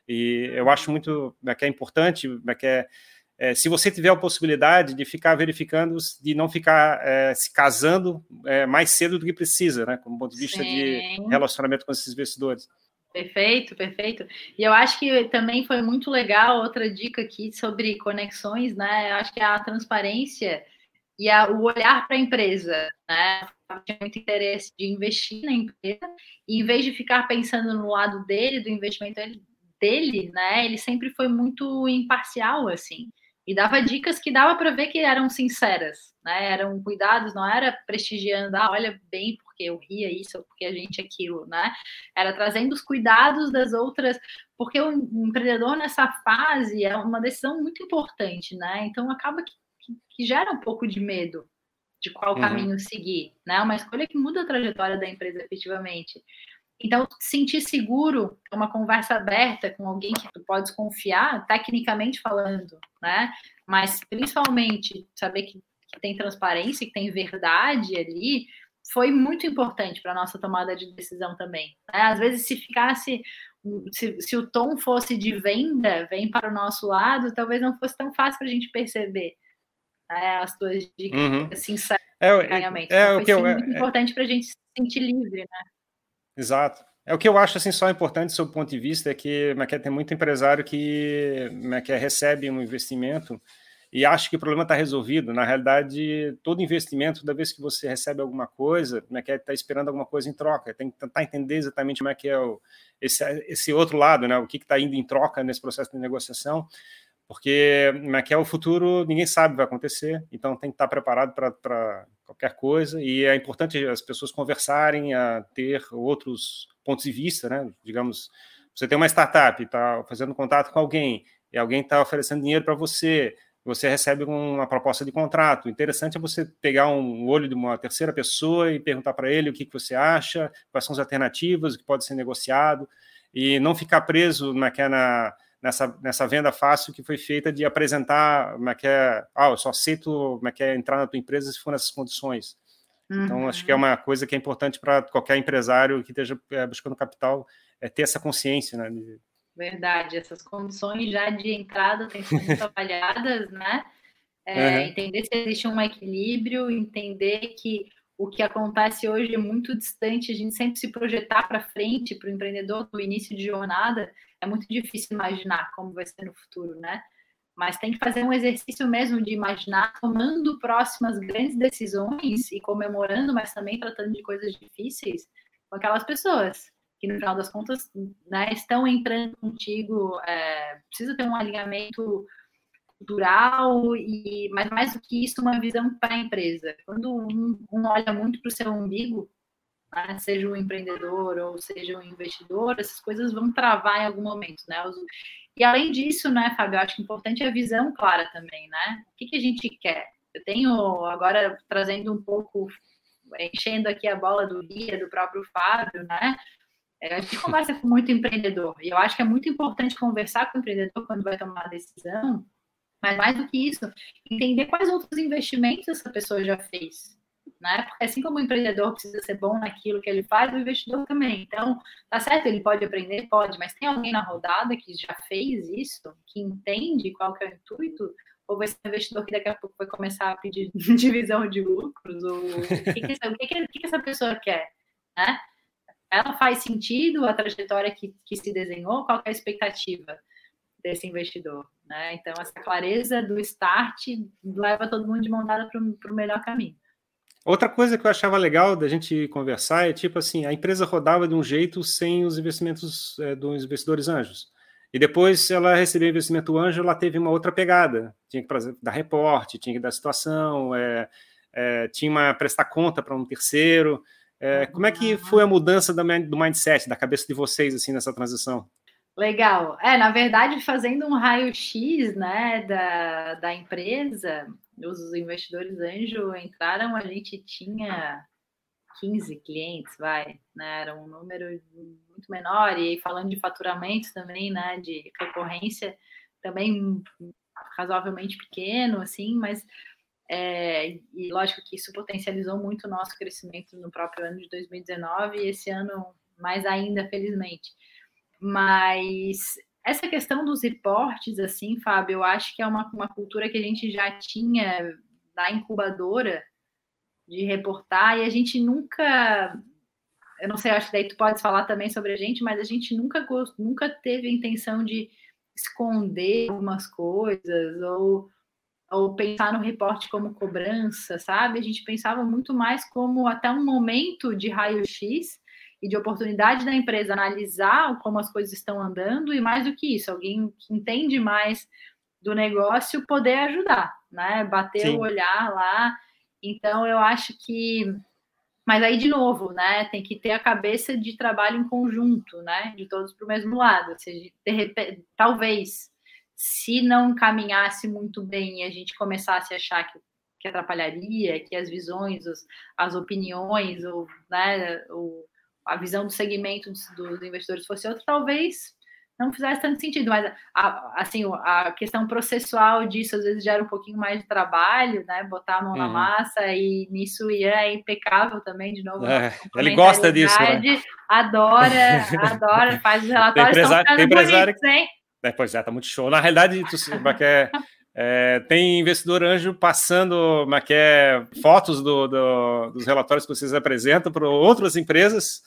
E eu acho muito é, importante, é, é, se você tiver a possibilidade de ficar verificando, de não ficar é, se casando é, mais cedo do que precisa, né? Como ponto de vista Sim. de relacionamento com esses investidores. Perfeito, perfeito. E eu acho que também foi muito legal outra dica aqui sobre conexões, né? Eu acho que a transparência e a, o olhar para a empresa, né? Tinha muito interesse de investir na empresa e em vez de ficar pensando no lado dele, do investimento dele, né? Ele sempre foi muito imparcial, assim e dava dicas que dava para ver que eram sinceras, né? Eram cuidados, não era prestigiando, ah, olha bem porque eu ria isso, porque a gente aquilo, né? Era trazendo os cuidados das outras, porque o empreendedor nessa fase é uma decisão muito importante, né? Então acaba que, que, que gera um pouco de medo de qual uhum. caminho seguir, né? Uma escolha que muda a trajetória da empresa efetivamente. Então, sentir seguro é uma conversa aberta com alguém que tu pode confiar, tecnicamente falando, né? Mas principalmente saber que, que tem transparência, que tem verdade ali, foi muito importante para a nossa tomada de decisão também. Né? Às vezes, se ficasse, se, se, o tom fosse de venda, vem para o nosso lado, talvez não fosse tão fácil para a gente perceber né? as tuas dicas uhum. sinceras. É, é, é, então, foi eu, é, muito é, importante para a gente se sentir livre, né? Exato. É o que eu acho assim só importante sob o ponto de vista é que é tem muito empresário que é recebe um investimento e acha que o problema está resolvido. Na realidade, todo investimento, toda vez que você recebe alguma coisa, é está esperando alguma coisa em troca. Tem que tentar entender exatamente como é que é o, esse, esse outro lado, né? O que está indo em troca nesse processo de negociação porque é que é o futuro, ninguém sabe o que vai acontecer, então tem que estar preparado para qualquer coisa, e é importante as pessoas conversarem, a ter outros pontos de vista, né? Digamos, você tem uma startup, está fazendo contato com alguém, e alguém está oferecendo dinheiro para você, você recebe uma proposta de contrato. O interessante é você pegar um olho de uma terceira pessoa e perguntar para ele o que, que você acha, quais são as alternativas, o que pode ser negociado, e não ficar preso naquela nessa, nessa venda fácil que foi feita de apresentar como é que é, ah, eu só aceito como é que é entrar na tua empresa se for nessas condições. Uhum. Então, acho que é uhum. uma coisa que é importante para qualquer empresário que esteja é, buscando capital, é ter essa consciência, né? De... Verdade, essas condições já de entrada têm sido muito avaliadas, né? É, uhum. Entender se existe um equilíbrio, entender que o que acontece hoje é muito distante, a gente sempre se projetar para frente, para o empreendedor no início de jornada, é muito difícil imaginar como vai ser no futuro, né? Mas tem que fazer um exercício mesmo de imaginar tomando próximas grandes decisões e comemorando, mas também tratando de coisas difíceis com aquelas pessoas que no final das contas né, estão entrando contigo, é, precisa ter um alinhamento cultural e, mas mais do que isso, uma visão para a empresa. Quando um, um olha muito para o seu umbigo, né, seja um empreendedor ou seja um investidor, essas coisas vão travar em algum momento, né? E além disso, né, Fábio, acho que importante é a visão clara também, né? O que, que a gente quer? Eu tenho agora trazendo um pouco, enchendo aqui a bola do guia do próprio Fábio, né? É, a gente conversa com muito empreendedor, e eu acho que é muito importante conversar com o empreendedor quando vai tomar a decisão, mas mais do que isso, entender quais outros investimentos essa pessoa já fez. Né? Porque assim como o empreendedor precisa ser bom naquilo que ele faz, o investidor também. Então, tá certo, ele pode aprender, pode, mas tem alguém na rodada que já fez isso, que entende qual que é o intuito ou vai ser um investidor que daqui a pouco vai começar a pedir divisão de lucros? Ou o que, que, essa, o que, que, que essa pessoa quer? Né? Ela faz sentido a trajetória que, que se desenhou? Qual é a expectativa desse investidor? Né? Então, essa clareza do start leva todo mundo de mão dada para o melhor caminho. Outra coisa que eu achava legal da gente conversar é tipo assim, a empresa rodava de um jeito sem os investimentos é, dos investidores anjos. E depois ela recebeu investimento anjo, ela teve uma outra pegada. Tinha que dar reporte, tinha que dar situação, é, é, tinha uma prestar conta para um terceiro. É, como é que foi a mudança do mindset, da cabeça de vocês assim nessa transição? Legal. É, na verdade, fazendo um raio-x né, da, da empresa, os investidores anjo entraram, a gente tinha 15 clientes, vai, né? Era um número muito menor, e falando de faturamento também, né? De recorrência também razoavelmente pequeno, assim, mas é, e lógico que isso potencializou muito o nosso crescimento no próprio ano de 2019 e esse ano mais ainda, felizmente. Mas essa questão dos reportes, assim, Fábio, eu acho que é uma, uma cultura que a gente já tinha da incubadora de reportar e a gente nunca. Eu não sei, acho que daí tu pode falar também sobre a gente, mas a gente nunca, nunca teve a intenção de esconder algumas coisas ou, ou pensar no reporte como cobrança, sabe? A gente pensava muito mais como até um momento de raio-x e de oportunidade da empresa analisar como as coisas estão andando e mais do que isso, alguém que entende mais do negócio poder ajudar, né? Bater Sim. o olhar lá. Então eu acho que mas aí de novo, né, tem que ter a cabeça de trabalho em conjunto, né, de todos para o mesmo lado. Se de repente, talvez se não caminhasse muito bem e a gente começasse a achar que, que atrapalharia, que as visões, as, as opiniões, ou, né, o, a visão do segmento dos, dos investidores fosse outra, talvez não fizesse tanto sentido, mas a, assim, a questão processual disso às vezes gera um pouquinho mais de trabalho, né? Botar a mão uhum. na massa e nisso ia é impecável também, de novo. É, ele gosta disso, né? Adora, adora, faz os relatórios, tem empresário, tem empresário, bonitos, hein? É, pois é, tá muito show. Na realidade, tu, é, é, tem investidor anjo passando é, fotos do, do, dos relatórios que vocês apresentam para outras empresas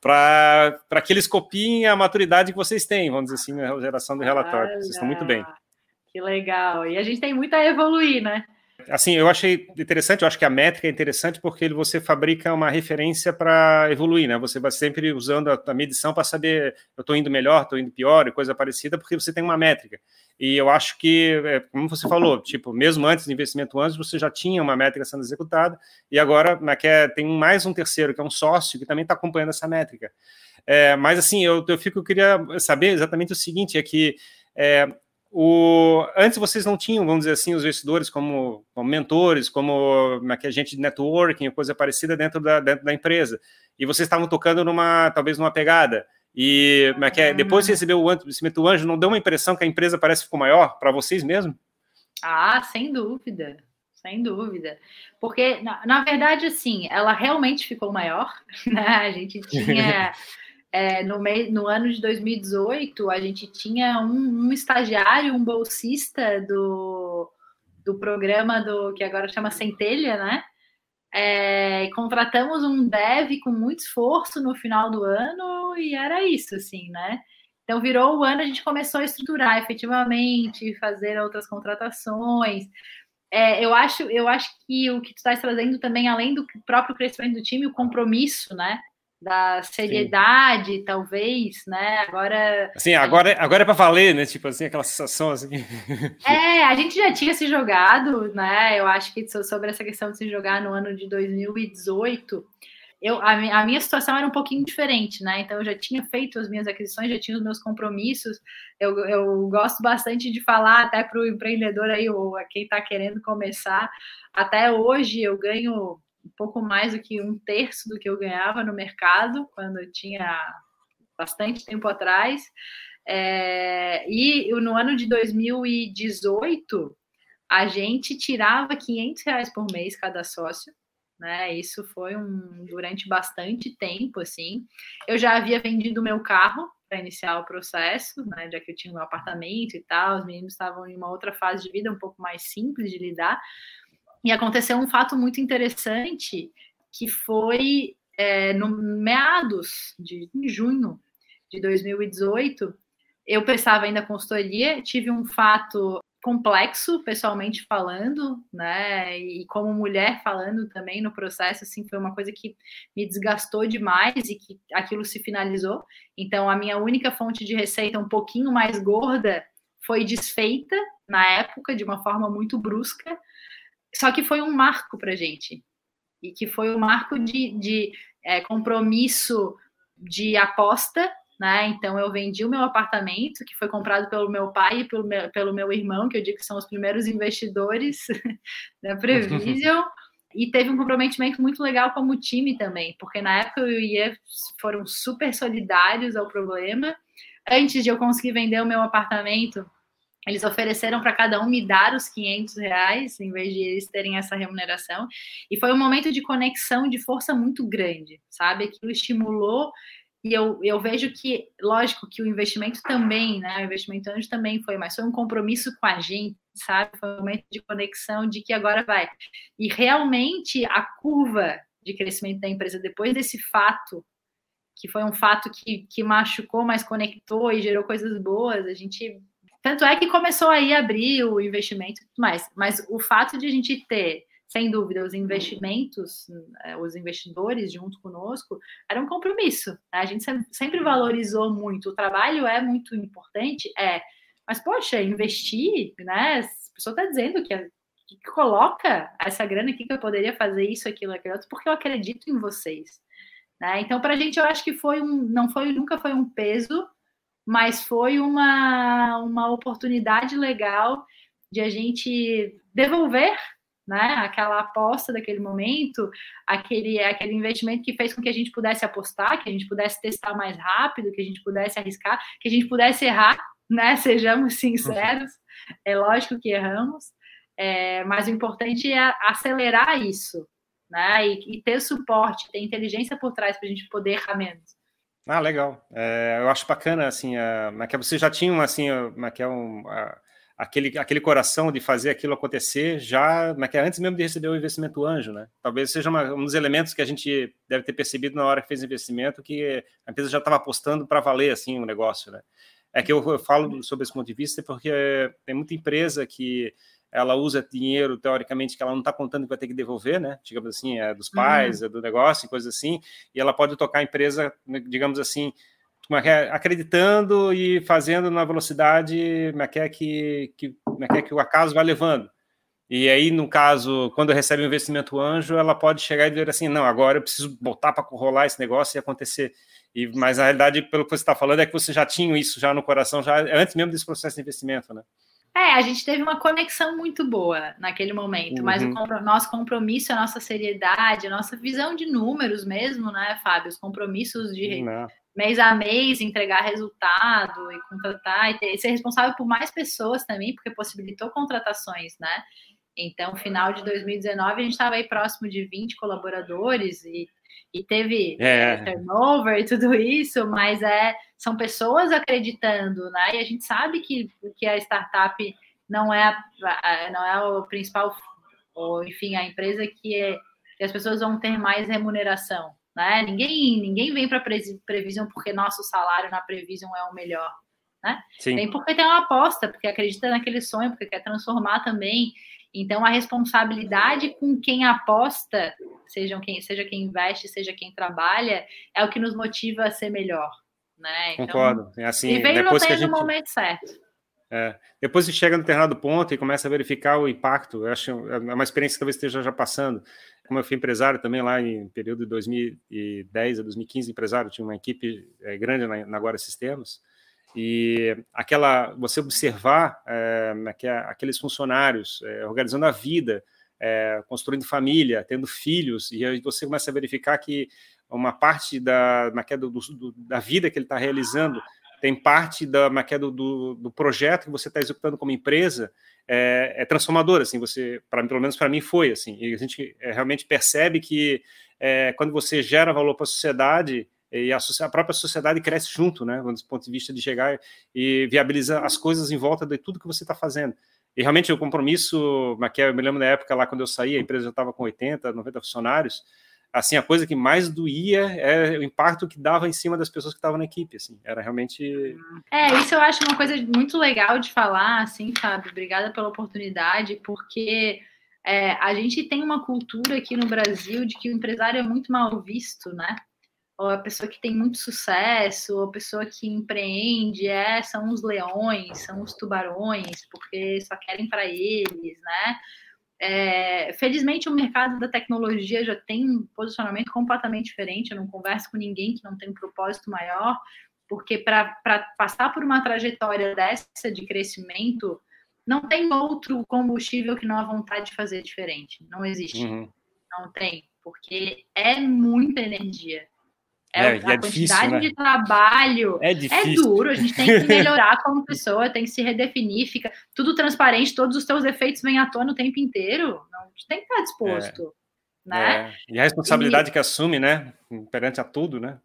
para que eles copiem a maturidade que vocês têm, vamos dizer assim, na geração de relatório. Olha, vocês estão muito bem. Que legal. E a gente tem muito a evoluir, né? Assim, eu achei interessante, eu acho que a métrica é interessante porque você fabrica uma referência para evoluir, né? Você vai sempre usando a, a medição para saber eu estou indo melhor, estou indo pior e coisa parecida, porque você tem uma métrica. E eu acho que, é, como você falou, tipo, mesmo antes do investimento antes, você já tinha uma métrica sendo executada, e agora né, é, tem mais um terceiro, que é um sócio, que também está acompanhando essa métrica. É, mas assim, eu, eu fico, eu queria saber exatamente o seguinte: é que é, o, antes vocês não tinham, vamos dizer assim, os investidores como, como mentores, como agente de networking, coisa parecida dentro da, dentro da empresa. E vocês estavam tocando numa, talvez numa pegada. E é que é, depois de receber o investimento do anjo, não deu uma impressão que a empresa parece que ficou maior para vocês mesmo? Ah, sem dúvida, sem dúvida. Porque, na, na verdade, assim, ela realmente ficou maior, né? A gente tinha. É, no, no ano de 2018, a gente tinha um, um estagiário, um bolsista do, do programa do que agora chama Centelha, né? É, contratamos um dev com muito esforço no final do ano e era isso, assim, né? Então virou o ano, a gente começou a estruturar efetivamente, fazer outras contratações. É, eu acho, eu acho que o que tu estás trazendo também, além do próprio crescimento do time, o compromisso, né? Da seriedade, Sim. talvez, né? Agora. Assim, agora, agora é para valer, né? Tipo assim, aquela sensação assim. É, a gente já tinha se jogado, né? Eu acho que sobre essa questão de se jogar no ano de 2018. Eu, a, a minha situação era um pouquinho diferente, né? Então eu já tinha feito as minhas aquisições, já tinha os meus compromissos. Eu, eu gosto bastante de falar até para o empreendedor aí, ou a quem está querendo começar. Até hoje eu ganho um pouco mais do que um terço do que eu ganhava no mercado quando eu tinha bastante tempo atrás. É, e no ano de 2018, a gente tirava 500 reais por mês cada sócio. Né? Isso foi um durante bastante tempo, assim. Eu já havia vendido meu carro, para iniciar o processo, né, já que eu tinha meu apartamento e tal, os meninos estavam em uma outra fase de vida um pouco mais simples de lidar. E aconteceu um fato muito interessante, que foi é, no meados de junho de 2018, eu prestava ainda consultoria, tive um fato complexo, pessoalmente falando, né? E como mulher falando também no processo, assim, foi uma coisa que me desgastou demais e que aquilo se finalizou. Então, a minha única fonte de receita um pouquinho mais gorda foi desfeita na época de uma forma muito brusca. Só que foi um marco para gente e que foi um marco de, de é, compromisso de aposta né? Então eu vendi o meu apartamento, que foi comprado pelo meu pai e pelo meu, pelo meu irmão, que eu digo que são os primeiros investidores da Prevision. e teve um comprometimento muito legal como time também, porque na época eu e Ian foram super solidários ao problema. Antes de eu conseguir vender o meu apartamento, eles ofereceram para cada um me dar os 500 reais, em vez de eles terem essa remuneração. E foi um momento de conexão, de força muito grande, sabe? Aquilo estimulou e eu, eu vejo que, lógico, que o investimento também, né? O investimento anjo também foi, mas foi um compromisso com a gente, sabe? Foi um momento de conexão de que agora vai. E realmente a curva de crescimento da empresa depois desse fato, que foi um fato que, que machucou, mas conectou e gerou coisas boas, a gente. Tanto é que começou aí a abrir o investimento e tudo mais. Mas o fato de a gente ter sem dúvida, os investimentos, eh, os investidores junto conosco, era um compromisso. Né? A gente sempre valorizou muito. O trabalho é muito importante, é. Mas, poxa, investir, né? A pessoa está dizendo que, que, coloca essa grana aqui que eu poderia fazer isso, aquilo, aquilo outro, porque eu acredito em vocês. Né? Então, para a gente, eu acho que foi um, não foi, nunca foi um peso, mas foi uma, uma oportunidade legal de a gente devolver né? Aquela aposta daquele momento, aquele, aquele investimento que fez com que a gente pudesse apostar, que a gente pudesse testar mais rápido, que a gente pudesse arriscar, que a gente pudesse errar, né? Sejamos sinceros, é lógico que erramos, é, mas o importante é acelerar isso, né? E, e ter suporte, ter inteligência por trás para a gente poder errar menos. Ah, legal. É, eu acho bacana, assim, a, que você já tinha, assim, a, é a, aquele, aquele coração de fazer aquilo acontecer já é antes mesmo de receber o investimento anjo, né? Talvez seja uma, um dos elementos que a gente deve ter percebido na hora que fez o investimento, que a empresa já estava apostando para valer assim o negócio, né? É que eu, eu, falo sobre esse ponto de vista porque tem muita empresa que ela usa dinheiro, teoricamente, que ela não está contando que vai ter que devolver, né? Digamos assim, é dos pais, uhum. é do negócio, coisas assim, e ela pode tocar a empresa, digamos assim, é, acreditando e fazendo na velocidade é que, que, que, o acaso vai levando. E aí, no caso, quando recebe o um investimento anjo, ela pode chegar e dizer assim: não, agora eu preciso botar para rolar esse negócio e acontecer. E, mas a realidade, pelo que você está falando, é que você já tinha isso já no coração, já antes mesmo desse processo de investimento, né? É, a gente teve uma conexão muito boa naquele momento, uhum. mas o compro nosso compromisso, a nossa seriedade, a nossa visão de números mesmo, né, Fábio? Os compromissos de, Não mês a mês entregar resultado e contratar e, ter, ser responsável por mais pessoas também, porque possibilitou contratações, né? Então, final de 2019, a gente estava aí próximo de 20 colaboradores e, e teve é. turnover e tudo isso, mas é, são pessoas acreditando, né? E a gente sabe que, que a startup não é, a, não é o principal, ou enfim, a empresa que, é, que as pessoas vão ter mais remuneração, né? Ninguém, ninguém vem para Prevision porque nosso salário na Prevision é o melhor. Né? Sim. Vem porque tem uma aposta, porque acredita naquele sonho, porque quer transformar também. Então, a responsabilidade com quem aposta, seja quem, seja quem investe, seja quem trabalha, é o que nos motiva a ser melhor. Né? Então, Concordo. É assim, e veio depois que a gente... no momento certo. É, depois que chega no determinado ponto e começa a verificar o impacto, eu acho é uma experiência que talvez esteja já passando como eu fui empresário também lá em período de 2010 a 2015, empresário, tinha uma equipe é, grande na, na Agora Sistemas, e aquela, você observar é, aqueles funcionários é, organizando a vida, é, construindo família, tendo filhos, e aí você começa a verificar que uma parte da, do, do, da vida que ele está realizando tem parte da, do, do, do projeto que você está executando como empresa é, é transformador, assim, você, pra, pelo menos para mim foi, assim, e a gente realmente percebe que é, quando você gera valor para a sociedade, e a, a, própria sociedade cresce junto, né? Do ponto de vista de chegar e viabilizar as coisas em volta de tudo que você está fazendo. E realmente o compromisso, Maquia, eu me lembro da época lá quando eu saí, a empresa já estava com 80, 90 funcionários, assim, a coisa que mais doía é o impacto que dava em cima das pessoas que estavam na equipe, assim, era realmente... É, isso eu acho uma coisa muito legal de falar, assim, Fábio, obrigada pela oportunidade, porque é, a gente tem uma cultura aqui no Brasil de que o empresário é muito mal visto, né? Ou a pessoa que tem muito sucesso, ou a pessoa que empreende, é, são os leões, são os tubarões, porque só querem para eles, né? É, felizmente o mercado da tecnologia já tem um posicionamento completamente diferente. Eu não converso com ninguém que não tem um propósito maior, porque para passar por uma trajetória dessa de crescimento, não tem outro combustível que não a vontade de fazer diferente. Não existe. Uhum. Não tem, porque é muita energia. É, é, a é quantidade difícil, né? de trabalho é, é, duro, a gente tem que melhorar como pessoa, tem que se redefinir, fica tudo transparente, todos os teus defeitos vêm à tona o tempo inteiro. Não, a gente tem que estar disposto. É, né? É. E a responsabilidade e, que assume, né? Perante a tudo, né?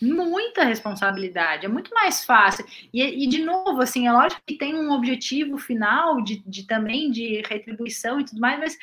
Muita responsabilidade, é muito mais fácil. E, e, de novo, assim, é lógico que tem um objetivo final de, de também de retribuição e tudo mais, mas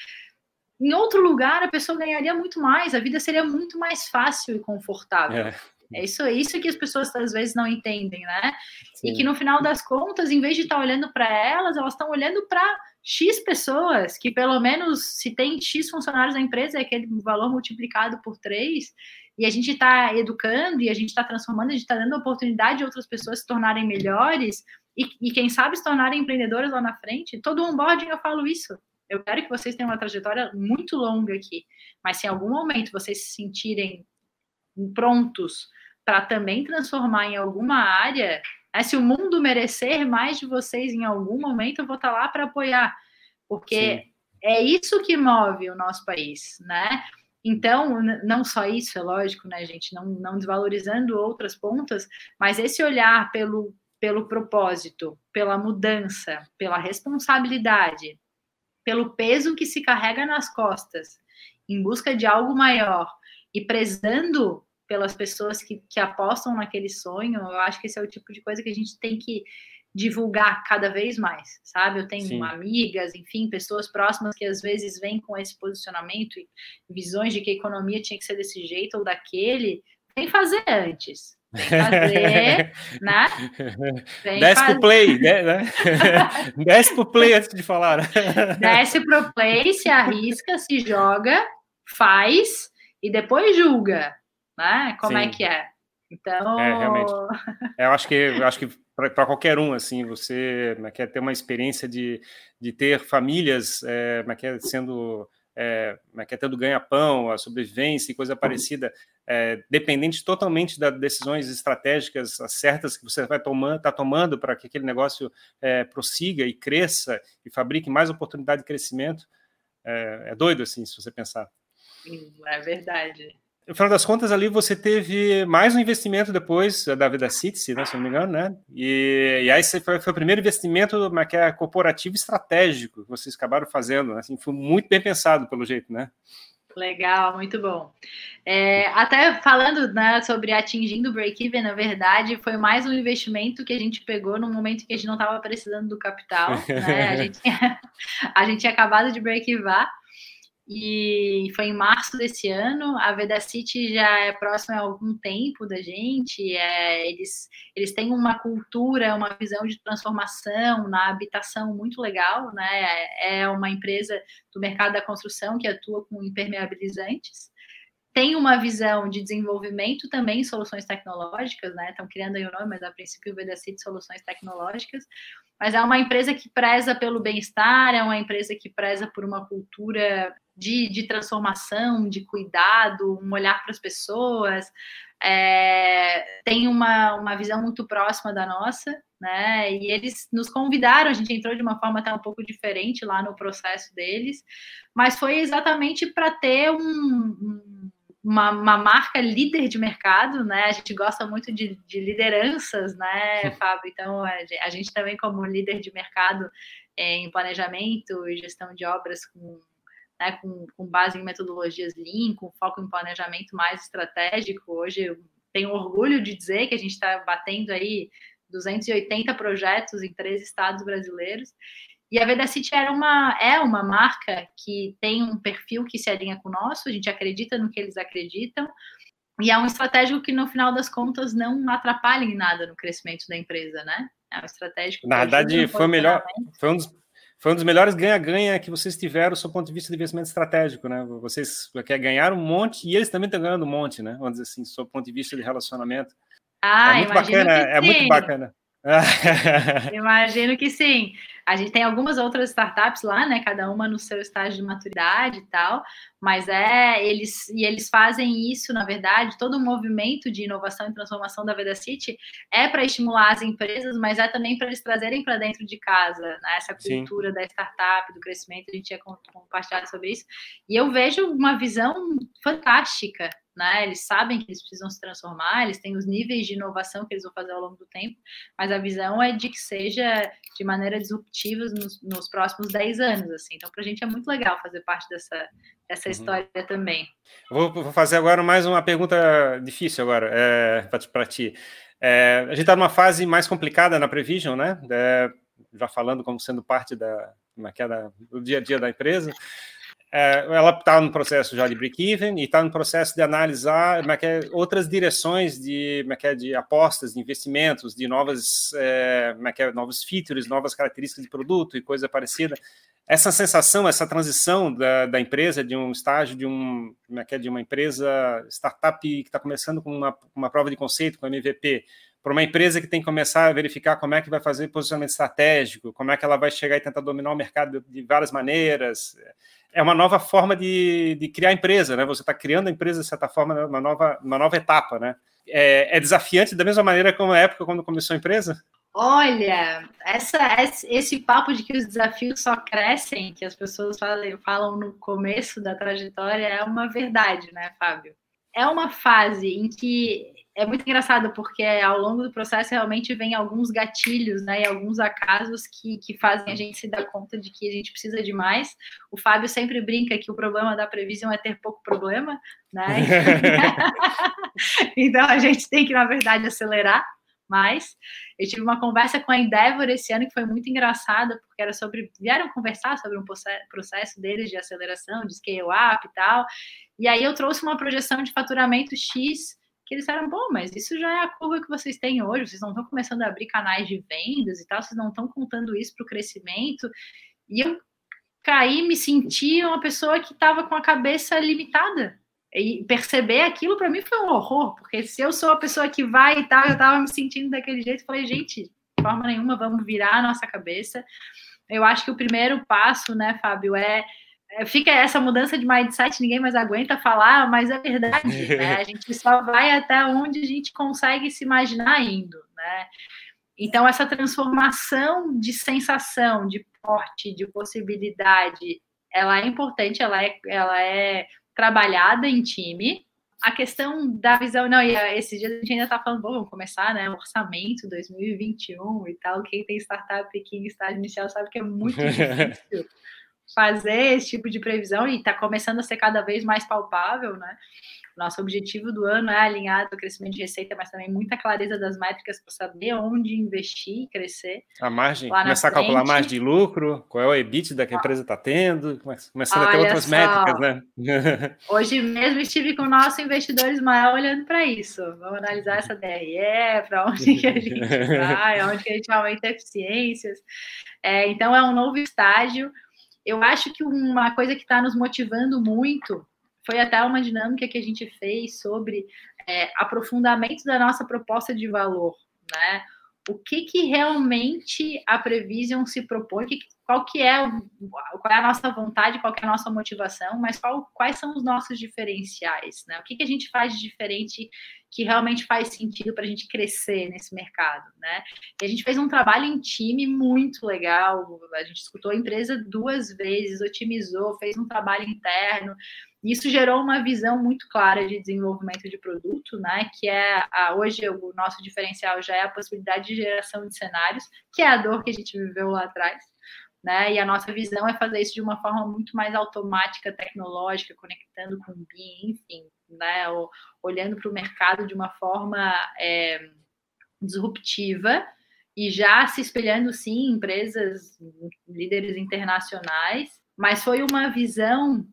em outro lugar a pessoa ganharia muito mais, a vida seria muito mais fácil e confortável. É. É isso, é isso que as pessoas às vezes não entendem, né? Sim. E que no final das contas, em vez de estar tá olhando para elas, elas estão olhando para X pessoas, que pelo menos se tem X funcionários da empresa, é aquele valor multiplicado por três, e a gente está educando e a gente está transformando, a gente está dando oportunidade de outras pessoas se tornarem melhores e, e, quem sabe se tornarem empreendedoras lá na frente. Todo onboarding eu falo isso. Eu quero que vocês tenham uma trajetória muito longa aqui, mas se em algum momento vocês se sentirem prontos para também transformar em alguma área, né, se o mundo merecer mais de vocês em algum momento, eu vou estar tá lá para apoiar, porque Sim. é isso que move o nosso país, né? Então, não só isso, é lógico, né, gente, não, não desvalorizando outras pontas, mas esse olhar pelo, pelo propósito, pela mudança, pela responsabilidade, pelo peso que se carrega nas costas, em busca de algo maior e prezando pelas pessoas que, que apostam naquele sonho, eu acho que esse é o tipo de coisa que a gente tem que divulgar cada vez mais, sabe? Eu tenho Sim. amigas, enfim, pessoas próximas que às vezes vêm com esse posicionamento e visões de que a economia tinha que ser desse jeito ou daquele, tem que fazer antes fazer, né? Vem Desce fazer. pro play, né? né? Desce pro play antes de falar. Desce pro play, se arrisca, se joga, faz e depois julga, né? Como é Sim. é que é? Então, é, realmente. É, eu acho que eu acho que para qualquer um, assim, você né, quer ter uma experiência de, de ter famílias é, sendo é, quer tendo ganha-pão, a sobrevivência e coisa parecida, é, dependente totalmente das decisões estratégicas certas que você vai tomando, tá tomando para que aquele negócio é, prossiga e cresça e fabrique mais oportunidade de crescimento. É, é doido, assim, se você pensar. É verdade. No final das contas, ali você teve mais um investimento depois da Vida City, né, se não me engano, né? E, e aí foi, foi, o primeiro investimento que é corporativo estratégico que vocês acabaram fazendo. Né? Assim, foi muito bem pensado, pelo jeito, né? Legal, muito bom. É, até falando né, sobre atingindo o break-even, na verdade, foi mais um investimento que a gente pegou no momento que a gente não estava precisando do capital. Né? A, gente, a gente tinha acabado de break-even e foi em março desse ano. A Veda City já é próxima há algum tempo da gente. É, eles, eles têm uma cultura, uma visão de transformação na habitação muito legal. Né? É, uma empresa do mercado da construção que atua com impermeabilizantes. Tem uma visão de desenvolvimento também em soluções tecnológicas, né? Estão criando aí o nome, mas a princípio o Veda City Soluções Tecnológicas mas é uma empresa que preza pelo bem-estar, é uma empresa que preza por uma cultura de, de transformação, de cuidado, um olhar para as pessoas, é, tem uma, uma visão muito próxima da nossa, né? E eles nos convidaram, a gente entrou de uma forma até um pouco diferente lá no processo deles, mas foi exatamente para ter um, um uma, uma, marca líder de mercado, né? A gente gosta muito de, de lideranças, né, Fábio? Então, a gente também, como líder de mercado é, em planejamento e gestão de obras com né, com, com base em metodologias Lean, com foco em planejamento mais estratégico. Hoje, tenho orgulho de dizer que a gente está batendo aí 280 projetos em três estados brasileiros. E a Vedacity era uma, é uma marca que tem um perfil que se alinha com o nosso, a gente acredita no que eles acreditam, e é um estratégico que, no final das contas, não atrapalha em nada no crescimento da empresa, né? É um estratégico. Na verdade, foi o melhor. Foi um, dos, foi um dos melhores ganha-ganha que vocês tiveram do ponto de vista de investimento estratégico, né? Vocês quer ganhar um monte e eles também estão ganhando um monte, né? Vamos dizer assim, do ponto de vista de relacionamento. Ah, é muito bacana, é muito bacana. Imagino que sim. A gente tem algumas outras startups lá, né? Cada uma no seu estágio de maturidade e tal, mas é eles e eles fazem isso, na verdade, todo o movimento de inovação e transformação da Veda City é para estimular as empresas, mas é também para eles trazerem para dentro de casa, né? Essa cultura sim. da startup, do crescimento, a gente tinha compartilhado sobre isso. E eu vejo uma visão fantástica né? Eles sabem que eles precisam se transformar, eles têm os níveis de inovação que eles vão fazer ao longo do tempo, mas a visão é de que seja de maneira disruptiva nos, nos próximos 10 anos, assim. Então, para a gente é muito legal fazer parte dessa, dessa uhum. história também. Vou, vou, fazer agora mais uma pergunta difícil agora é, para ti. É, a gente está numa fase mais complicada na Prevision, né? É, já falando como sendo parte da, é da, do dia a dia da empresa é, ela está no processo já de break-even e está no processo de analisar é, é, outras direções de, é, de apostas, de investimentos, de novas, é, é, novos features, novas características de produto e coisa parecida. Essa sensação, essa transição da, da empresa de um estágio de, um, de uma empresa startup que está começando com uma, uma prova de conceito, com MVP, para uma empresa que tem que começar a verificar como é que vai fazer posicionamento estratégico, como é que ela vai chegar e tentar dominar o mercado de várias maneiras é uma nova forma de, de criar empresa, né? Você está criando a empresa, de certa forma, uma nova, uma nova etapa, né? É, é, desafiante da mesma maneira como a época quando começou a empresa? Olha, essa, esse papo de que os desafios só crescem, que as pessoas falam, falam no começo da trajetória, é uma verdade, né, Fábio? É uma fase em que é muito engraçado porque ao longo do processo realmente vem alguns gatilhos, né, e alguns acasos que, que fazem a gente se dar conta de que a gente precisa de mais. O Fábio sempre brinca que o problema da previsão é ter pouco problema, né? então a gente tem que, na verdade, acelerar mais. Eu tive uma conversa com a Endeavor esse ano que foi muito engraçada, porque era sobre. vieram conversar sobre um processo deles de aceleração, de scale-up e tal. E aí eu trouxe uma projeção de faturamento X que eles disseram, bom, mas isso já é a curva que vocês têm hoje, vocês não estão começando a abrir canais de vendas e tal, vocês não estão contando isso para o crescimento. E eu caí, me senti uma pessoa que estava com a cabeça limitada. E perceber aquilo para mim foi um horror, porque se eu sou a pessoa que vai e tal, eu estava me sentindo daquele jeito, falei, gente, de forma nenhuma, vamos virar a nossa cabeça. Eu acho que o primeiro passo, né, Fábio, é é, fica essa mudança de mindset, ninguém mais aguenta falar, mas é verdade, né? A gente só vai até onde a gente consegue se imaginar indo, né? Então, essa transformação de sensação, de porte, de possibilidade, ela é importante, ela é, ela é trabalhada em time. A questão da visão, não, e esses dias a gente ainda está falando, bom, vamos começar, né? Orçamento 2021 e tal. Quem tem startup aqui em estágio inicial sabe que é muito difícil fazer esse tipo de previsão e está começando a ser cada vez mais palpável, né? Nosso objetivo do ano é alinhado ao crescimento de receita, mas também muita clareza das métricas para saber onde investir e crescer. A margem, começar a calcular a margem de lucro, qual é o EBITDA que a empresa está tendo, começando Olha a ter outras só. métricas, né? Hoje mesmo estive com o nosso investidor Ismael olhando para isso. Vamos analisar essa DRE, para onde que a gente vai, onde que a gente aumenta eficiências. É, então, é um novo estágio eu acho que uma coisa que está nos motivando muito foi até uma dinâmica que a gente fez sobre é, aprofundamento da nossa proposta de valor, né? O que, que realmente a Prevision se propõe, que, qual que é qual é a nossa vontade, qual que é a nossa motivação, mas qual, quais são os nossos diferenciais, né? O que, que a gente faz de diferente que realmente faz sentido para a gente crescer nesse mercado, né? E a gente fez um trabalho em time muito legal, a gente escutou a empresa duas vezes, otimizou, fez um trabalho interno, Isso gerou uma visão muito clara de desenvolvimento de produto, né? Que é a, hoje o nosso diferencial já é a possibilidade de geração de cenários, que é a dor que a gente viveu lá atrás. Né? E a nossa visão é fazer isso de uma forma muito mais automática, tecnológica, conectando com o BIM, enfim, né? Olhando para o mercado de uma forma é, disruptiva e já se espelhando sim em empresas líderes internacionais, mas foi uma visão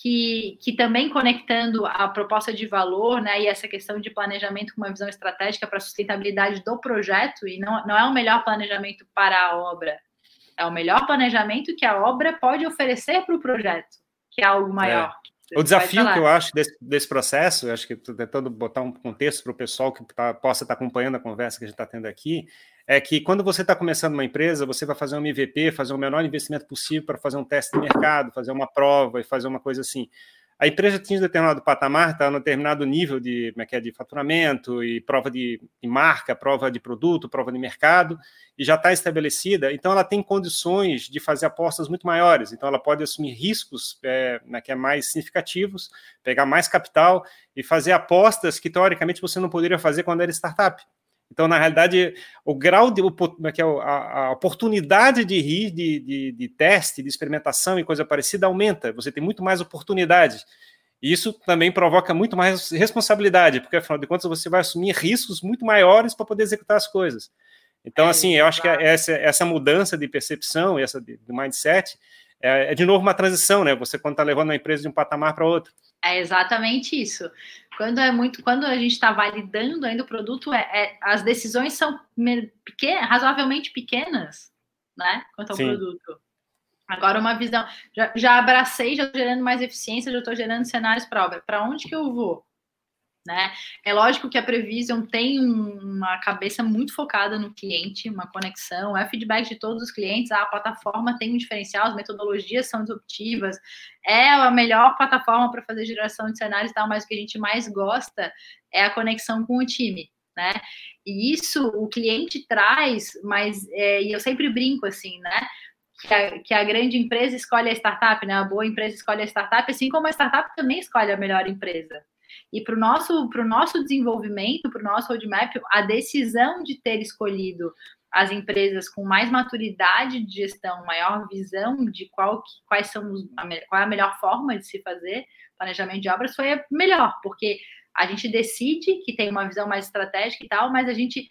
que, que também conectando a proposta de valor, né, e essa questão de planejamento com uma visão estratégica para a sustentabilidade do projeto, e não, não é o melhor planejamento para a obra, é o melhor planejamento que a obra pode oferecer para o projeto, que é algo maior. É. O desafio que eu acho desse, desse processo, eu acho que estou tentando botar um contexto para o pessoal que tá, possa estar tá acompanhando a conversa que a gente está tendo aqui, é que quando você está começando uma empresa, você vai fazer um MVP, fazer o menor investimento possível para fazer um teste de mercado, fazer uma prova e fazer uma coisa assim. A empresa tinha um determinado patamar, está no determinado nível de, como é que é, de faturamento e prova de, de marca, prova de produto, prova de mercado, e já está estabelecida, então ela tem condições de fazer apostas muito maiores, então ela pode assumir riscos é, né, que é mais significativos, pegar mais capital e fazer apostas que, teoricamente, você não poderia fazer quando era startup. Então, na realidade, o grau de é é a, a oportunidade de rir, de, de, de, teste, de experimentação e coisa parecida aumenta. Você tem muito mais oportunidade. E isso também provoca muito mais responsabilidade, porque afinal de contas você vai assumir riscos muito maiores para poder executar as coisas. Então, é, assim, eu acho que essa, essa mudança de percepção, essa de, de mindset, é, é, de novo uma transição, né? Você quando está levando uma empresa de um patamar para outro. É exatamente isso. Quando é muito, quando a gente está validando ainda o produto, é, é as decisões são pequenas, razoavelmente pequenas, né? Quanto ao Sim. produto. Agora uma visão, já, já abracei, já estou gerando mais eficiência, já estou gerando cenários para obra. Para onde que eu vou? Né? É lógico que a Prevision tem uma cabeça muito focada no cliente, uma conexão, é feedback de todos os clientes, a plataforma tem um diferencial, as metodologias são disruptivas, é a melhor plataforma para fazer geração de cenários e tal, mas o que a gente mais gosta é a conexão com o time. Né? E isso o cliente traz, mas é, e eu sempre brinco assim, né? Que a, que a, grande empresa escolhe a startup, né? A boa empresa escolhe a startup, assim como a startup também escolhe a melhor empresa. E para o nosso, nosso desenvolvimento, para o nosso roadmap, a decisão de ter escolhido as empresas com mais maturidade de gestão, maior visão de qual, quais são os, qual é a melhor forma de se fazer planejamento de obras foi a melhor, porque a gente decide que tem uma visão mais estratégica e tal, mas a gente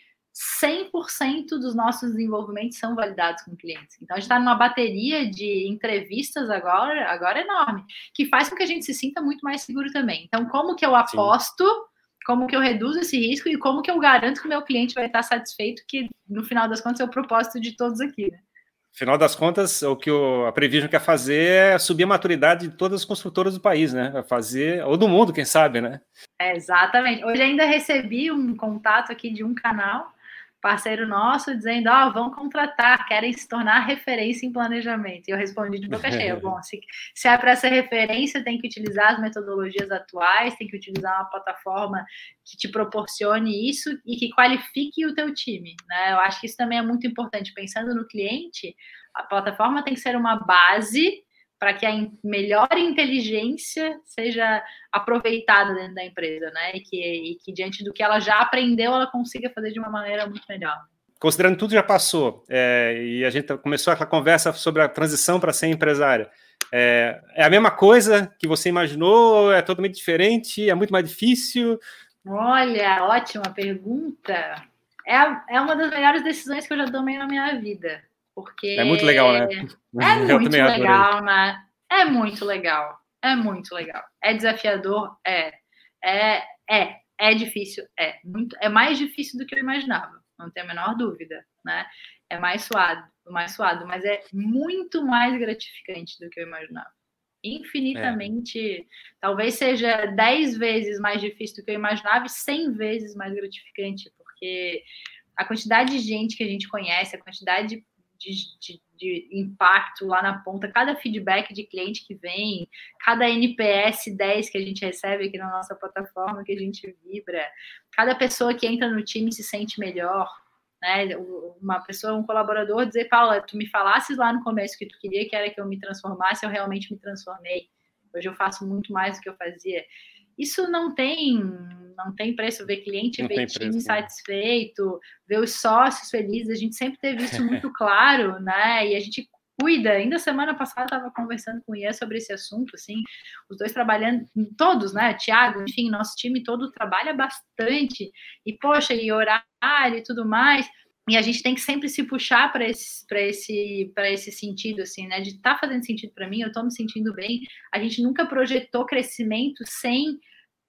100% dos nossos desenvolvimentos são validados com clientes. Então, a gente está numa bateria de entrevistas agora, agora enorme, que faz com que a gente se sinta muito mais seguro também. Então, como que eu aposto, Sim. como que eu reduzo esse risco e como que eu garanto que o meu cliente vai estar satisfeito, que no final das contas é o propósito de todos aqui, né? Final das contas, o que o, a Prevision quer fazer é subir a maturidade de todas as construtoras do país, né? Vai fazer, ou do mundo, quem sabe, né? É, exatamente. Hoje ainda recebi um contato aqui de um canal parceiro nosso dizendo, ó, oh, vão contratar, querem se tornar referência em planejamento. E eu respondi de boca cheia, bom, se, se é para ser referência, tem que utilizar as metodologias atuais, tem que utilizar uma plataforma que te proporcione isso e que qualifique o teu time, né? Eu acho que isso também é muito importante. Pensando no cliente, a plataforma tem que ser uma base para que a melhor inteligência seja aproveitada dentro da empresa, né? E que, e que diante do que ela já aprendeu, ela consiga fazer de uma maneira muito melhor. Considerando tudo já passou, é, e a gente começou aquela conversa sobre a transição para ser empresária. É, é, a mesma coisa que você imaginou? É totalmente diferente? É muito mais difícil? Olha, ótima pergunta. É, é uma das melhores decisões que eu já tomei na minha vida. Porque é muito legal, né? É muito legal, né? É muito legal. É muito legal. É desafiador? É. É, é. É difícil? É. Muito, é mais difícil do que eu imaginava, não tenho a menor dúvida, né? É mais suado, mais suado, mas é muito mais gratificante do que eu imaginava. Infinitamente, é. talvez seja dez vezes mais difícil do que eu imaginava e cem vezes mais gratificante, porque a quantidade de gente que a gente conhece, a quantidade de de, de, de, impacto lá na ponta, cada feedback de cliente que vem, cada NPS 10 que a gente recebe aqui na nossa plataforma, que a gente vibra, cada pessoa que entra no time se sente melhor. Né? Uma pessoa, um colaborador dizer, Paula, tu me falasses lá no começo que tu queria que era que eu me transformasse, eu realmente me transformei. Hoje eu faço muito mais do que eu fazia. Isso não tem não tem preço ver cliente, não ver time preço, satisfeito, ver os sócios felizes. A gente sempre teve isso muito claro, né? E a gente cuida. Ainda semana passada estava conversando com o Ian sobre esse assunto, assim, os dois trabalhando, todos, né? Tiago, enfim, nosso time todo trabalha bastante. E, poxa, e horário e tudo mais. E a gente tem que sempre se puxar para esse, para esse, esse sentido, assim, né? De tá fazendo sentido para mim, eu estou me sentindo bem. A gente nunca projetou crescimento sem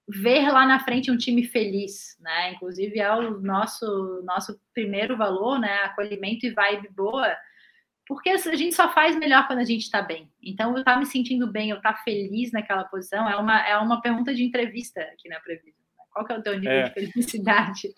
ver lá na frente um time feliz, né? Inclusive é o nosso nosso primeiro valor, né? Acolhimento e vibe boa porque a gente só faz melhor quando a gente está bem. Então, eu estar tá me sentindo bem, eu estar tá feliz naquela posição, é uma, é uma pergunta de entrevista aqui na Previsão. Qual que é o teu nível é. de felicidade?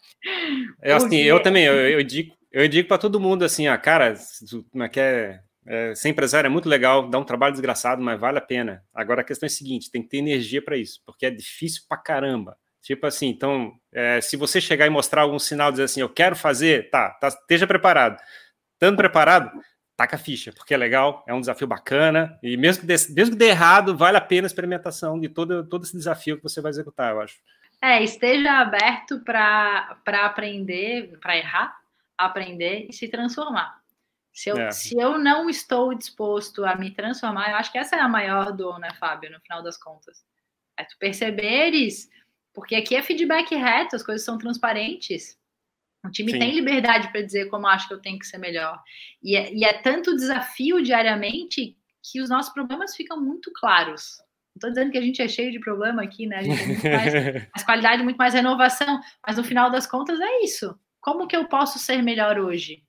É assim, eu também, eu, eu digo, eu digo para todo mundo assim, ah, cara, é quer é, é, ser empresário é muito legal, dá um trabalho desgraçado, mas vale a pena. Agora a questão é a seguinte, tem que ter energia para isso, porque é difícil pra caramba. Tipo assim, então, é, se você chegar e mostrar algum sinal, dizer assim, eu quero fazer, tá, tá esteja preparado. Estando preparado, taca a ficha, porque é legal, é um desafio bacana, e mesmo que dê, mesmo que dê errado, vale a pena a experimentação de todo, todo esse desafio que você vai executar, eu acho. É, esteja aberto para aprender, para errar, aprender e se transformar. Se eu, é. se eu não estou disposto a me transformar, eu acho que essa é a maior dor, né, Fábio, no final das contas. É tu perceberes, porque aqui é feedback reto, as coisas são transparentes. O time Sim. tem liberdade para dizer como acho que eu tenho que ser melhor. E é, e é tanto desafio diariamente que os nossos problemas ficam muito claros. Não estou dizendo que a gente é cheio de problema aqui, né? A gente tem muito mais, mais qualidade, muito mais renovação, mas no final das contas é isso. Como que eu posso ser melhor hoje?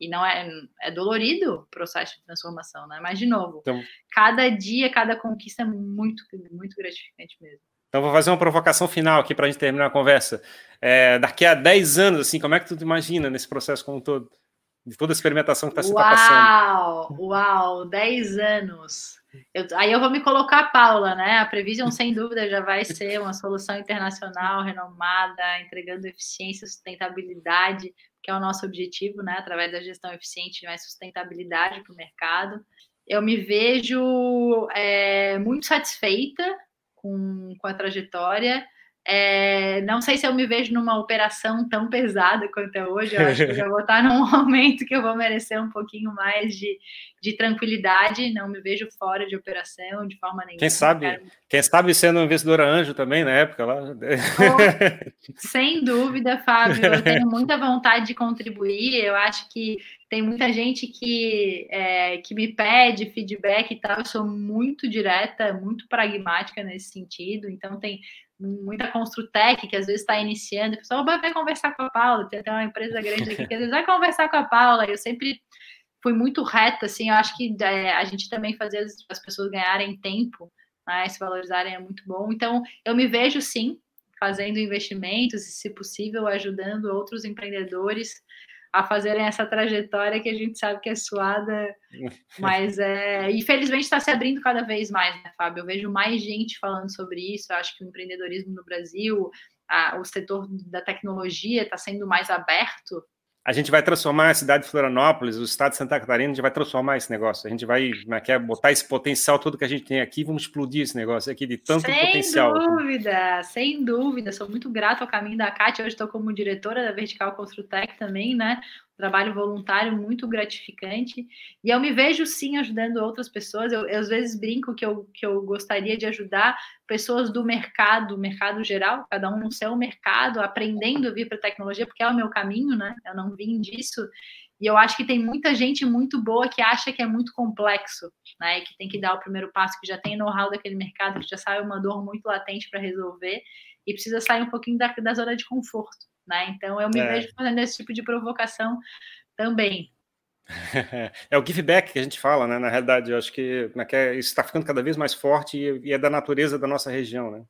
E não é, é dolorido o processo de transformação, né? Mas, de novo, então, cada dia, cada conquista é muito, muito gratificante mesmo. Então, vou fazer uma provocação final aqui para a gente terminar a conversa. É, daqui a 10 anos, assim, como é que tu imagina nesse processo como um todo? De toda a experimentação que tá, você está passando. Uau! Uau! 10 anos. Eu, aí eu vou me colocar a Paula, né? A Prevision, sem dúvida, já vai ser uma solução internacional, renomada, entregando eficiência, sustentabilidade, que é o nosso objetivo, né? Através da gestão eficiente, mais sustentabilidade para o mercado. Eu me vejo é, muito satisfeita com, com a trajetória. É, não sei se eu me vejo numa operação tão pesada quanto é hoje. Eu acho que eu vou estar num momento que eu vou merecer um pouquinho mais de, de tranquilidade. Não me vejo fora de operação de forma nenhuma. Quem sabe, quero... quem sabe sendo investidora anjo também na época lá. Oh, sem dúvida, Fábio. Eu tenho muita vontade de contribuir. Eu acho que tem muita gente que, é, que me pede feedback e tal. Eu sou muito direta, muito pragmática nesse sentido. Então, tem muita Construtec que às vezes está iniciando. O pessoal vai, conversar com a Paula. Tem até uma empresa grande aqui que às vezes vai conversar com a Paula. Eu sempre fui muito reta, assim. Eu acho que é, a gente também fazer as, as pessoas ganharem tempo, né, se valorizarem é muito bom. Então, eu me vejo sim fazendo investimentos e, se possível, ajudando outros empreendedores a fazerem essa trajetória que a gente sabe que é suada, mas é, infelizmente está se abrindo cada vez mais, né, Fábio? Eu vejo mais gente falando sobre isso. Eu acho que o empreendedorismo no Brasil, a, o setor da tecnologia está sendo mais aberto a gente vai transformar a cidade de Florianópolis, o estado de Santa Catarina, a gente vai transformar esse negócio. A gente vai né, quer botar esse potencial todo que a gente tem aqui, vamos explodir esse negócio aqui de tanto sem potencial. Sem dúvida, sem dúvida. Sou muito grata ao caminho da Cátia. Hoje estou como diretora da Vertical Construtec também, né? Trabalho voluntário muito gratificante. E eu me vejo sim ajudando outras pessoas. Eu, eu, às vezes brinco que eu, que eu gostaria de ajudar pessoas do mercado, mercado geral, cada um no seu mercado, aprendendo a vir para a tecnologia, porque é o meu caminho, né? Eu não vim disso. E eu acho que tem muita gente muito boa que acha que é muito complexo, né? Que tem que dar o primeiro passo, que já tem know-how daquele mercado, que já sabe uma dor muito latente para resolver e precisa sair um pouquinho da, da zona de conforto né? Então eu me é. vejo fazendo esse tipo de provocação também. É o give back que a gente fala, né? Na realidade, eu acho que é isso está ficando cada vez mais forte e, é da natureza da nossa região, né?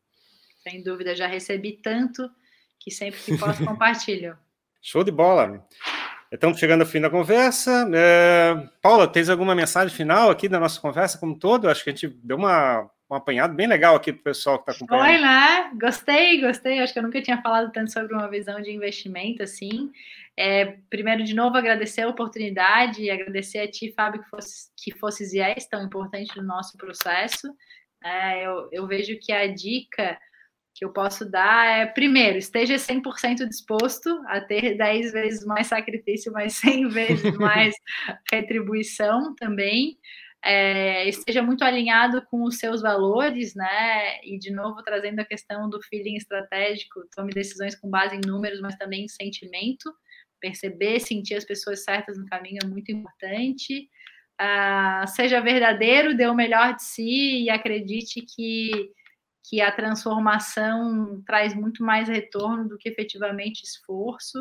Sem dúvida, já recebi tanto que sempre que posso compartilho. Show de bola. Estamos chegando ao fim da conversa. É... Paula, tens alguma mensagem final aqui da nossa conversa como todo? Acho que a gente deu uma um apanhado bem legal aqui para o pessoal que está acompanhando. Foi, né? Gostei, gostei. Acho que eu nunca tinha falado tanto sobre uma visão de investimento assim. É, primeiro, de novo, agradecer a oportunidade e agradecer a ti, Fábio, que fosse, que fosses e és tão importante no nosso processo. É, eu, eu vejo que a dica que eu posso dar é, primeiro, esteja 100% disposto a ter 10 vezes mais sacrifício, mas 100 vezes mais retribuição também. É, esteja muito alinhado com os seus valores, né? E de novo trazendo a questão do feeling estratégico, tome decisões com base em números, mas também em sentimento. Perceber, sentir as pessoas certas no caminho é muito importante. Uh, seja verdadeiro, dê o melhor de si e acredite que que a transformação traz muito mais retorno do que efetivamente esforço.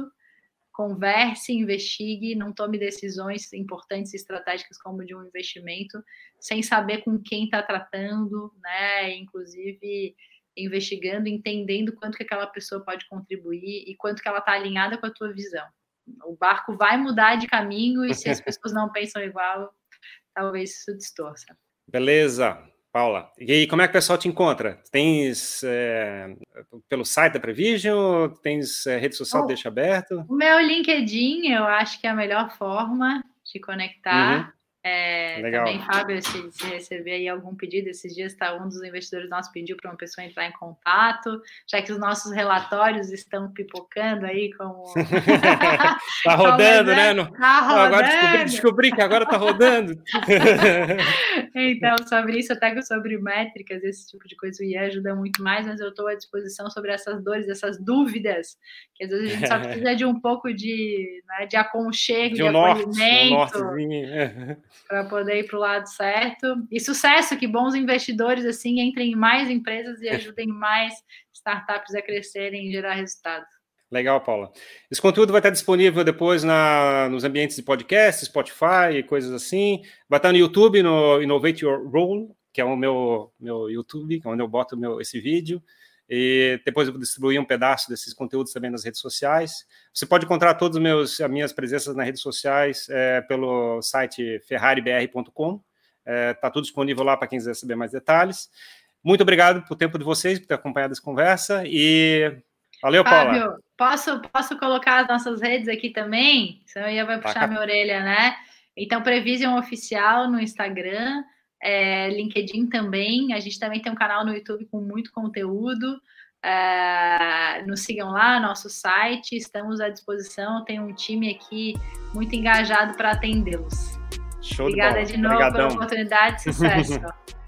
Converse, investigue, não tome decisões importantes e estratégicas como de um investimento sem saber com quem está tratando, né? Inclusive investigando, entendendo quanto que aquela pessoa pode contribuir e quanto que ela está alinhada com a tua visão. O barco vai mudar de caminho e se as pessoas não pensam igual, talvez isso distorça. Beleza. Paula, e como é que o pessoal te encontra? Tens é, pelo site da Prevision? Tens é, rede social, oh, deixa aberto? O meu LinkedIn, eu acho que é a melhor forma de conectar. Uhum. É, também, Fábio, se, se, receber aí algum pedido, esses dias tá, um dos investidores nossos pediu para uma pessoa entrar em contato, já que os nossos relatórios estão pipocando aí como. tá rodando, né? No... Tá rodando. Agora descobri, descobri, que agora tá rodando. então, sobre isso, até sobre métricas, esse tipo de coisa, o IE ajuda muito mais, mas eu estou à disposição sobre essas dores, essas dúvidas, que às vezes a gente só precisa de um pouco de, né, de aconchego, de, um de norte, acolhimento. Um para poder ir para o lado certo. E sucesso, que bons investidores assim entrem em mais empresas e ajudem mais startups a crescerem e gerar resultados. Legal, Paula. Esse conteúdo vai estar disponível depois na, nos ambientes de podcast, Spotify e coisas assim. Vai estar no YouTube, no Innovate Your Role, que é o meu, meu YouTube, onde eu boto meu, esse vídeo. E depois eu vou distribuir um pedaço desses conteúdos também nas redes sociais. Você pode encontrar todas as minhas presenças nas redes sociais é, pelo site ferraribr.com. Está é, tá tudo disponível lá para quem quiser saber mais detalhes. Muito obrigado pelo tempo de vocês, por ter acompanhado essa conversa. E valeu, Fábio, Paula. Posso, posso colocar as nossas redes aqui também? Senão ia vai puxar tá. minha orelha, né? Então, Prevision Oficial no Instagram é, LinkedIn também. A gente também tem um canal no YouTube com muito conteúdo. É, nos sigam lá, nosso site, estamos à disposição. Tem um time aqui muito engajado para atendê-los. Obrigada de, de novo Obrigadão. pela oportunidade, sucesso.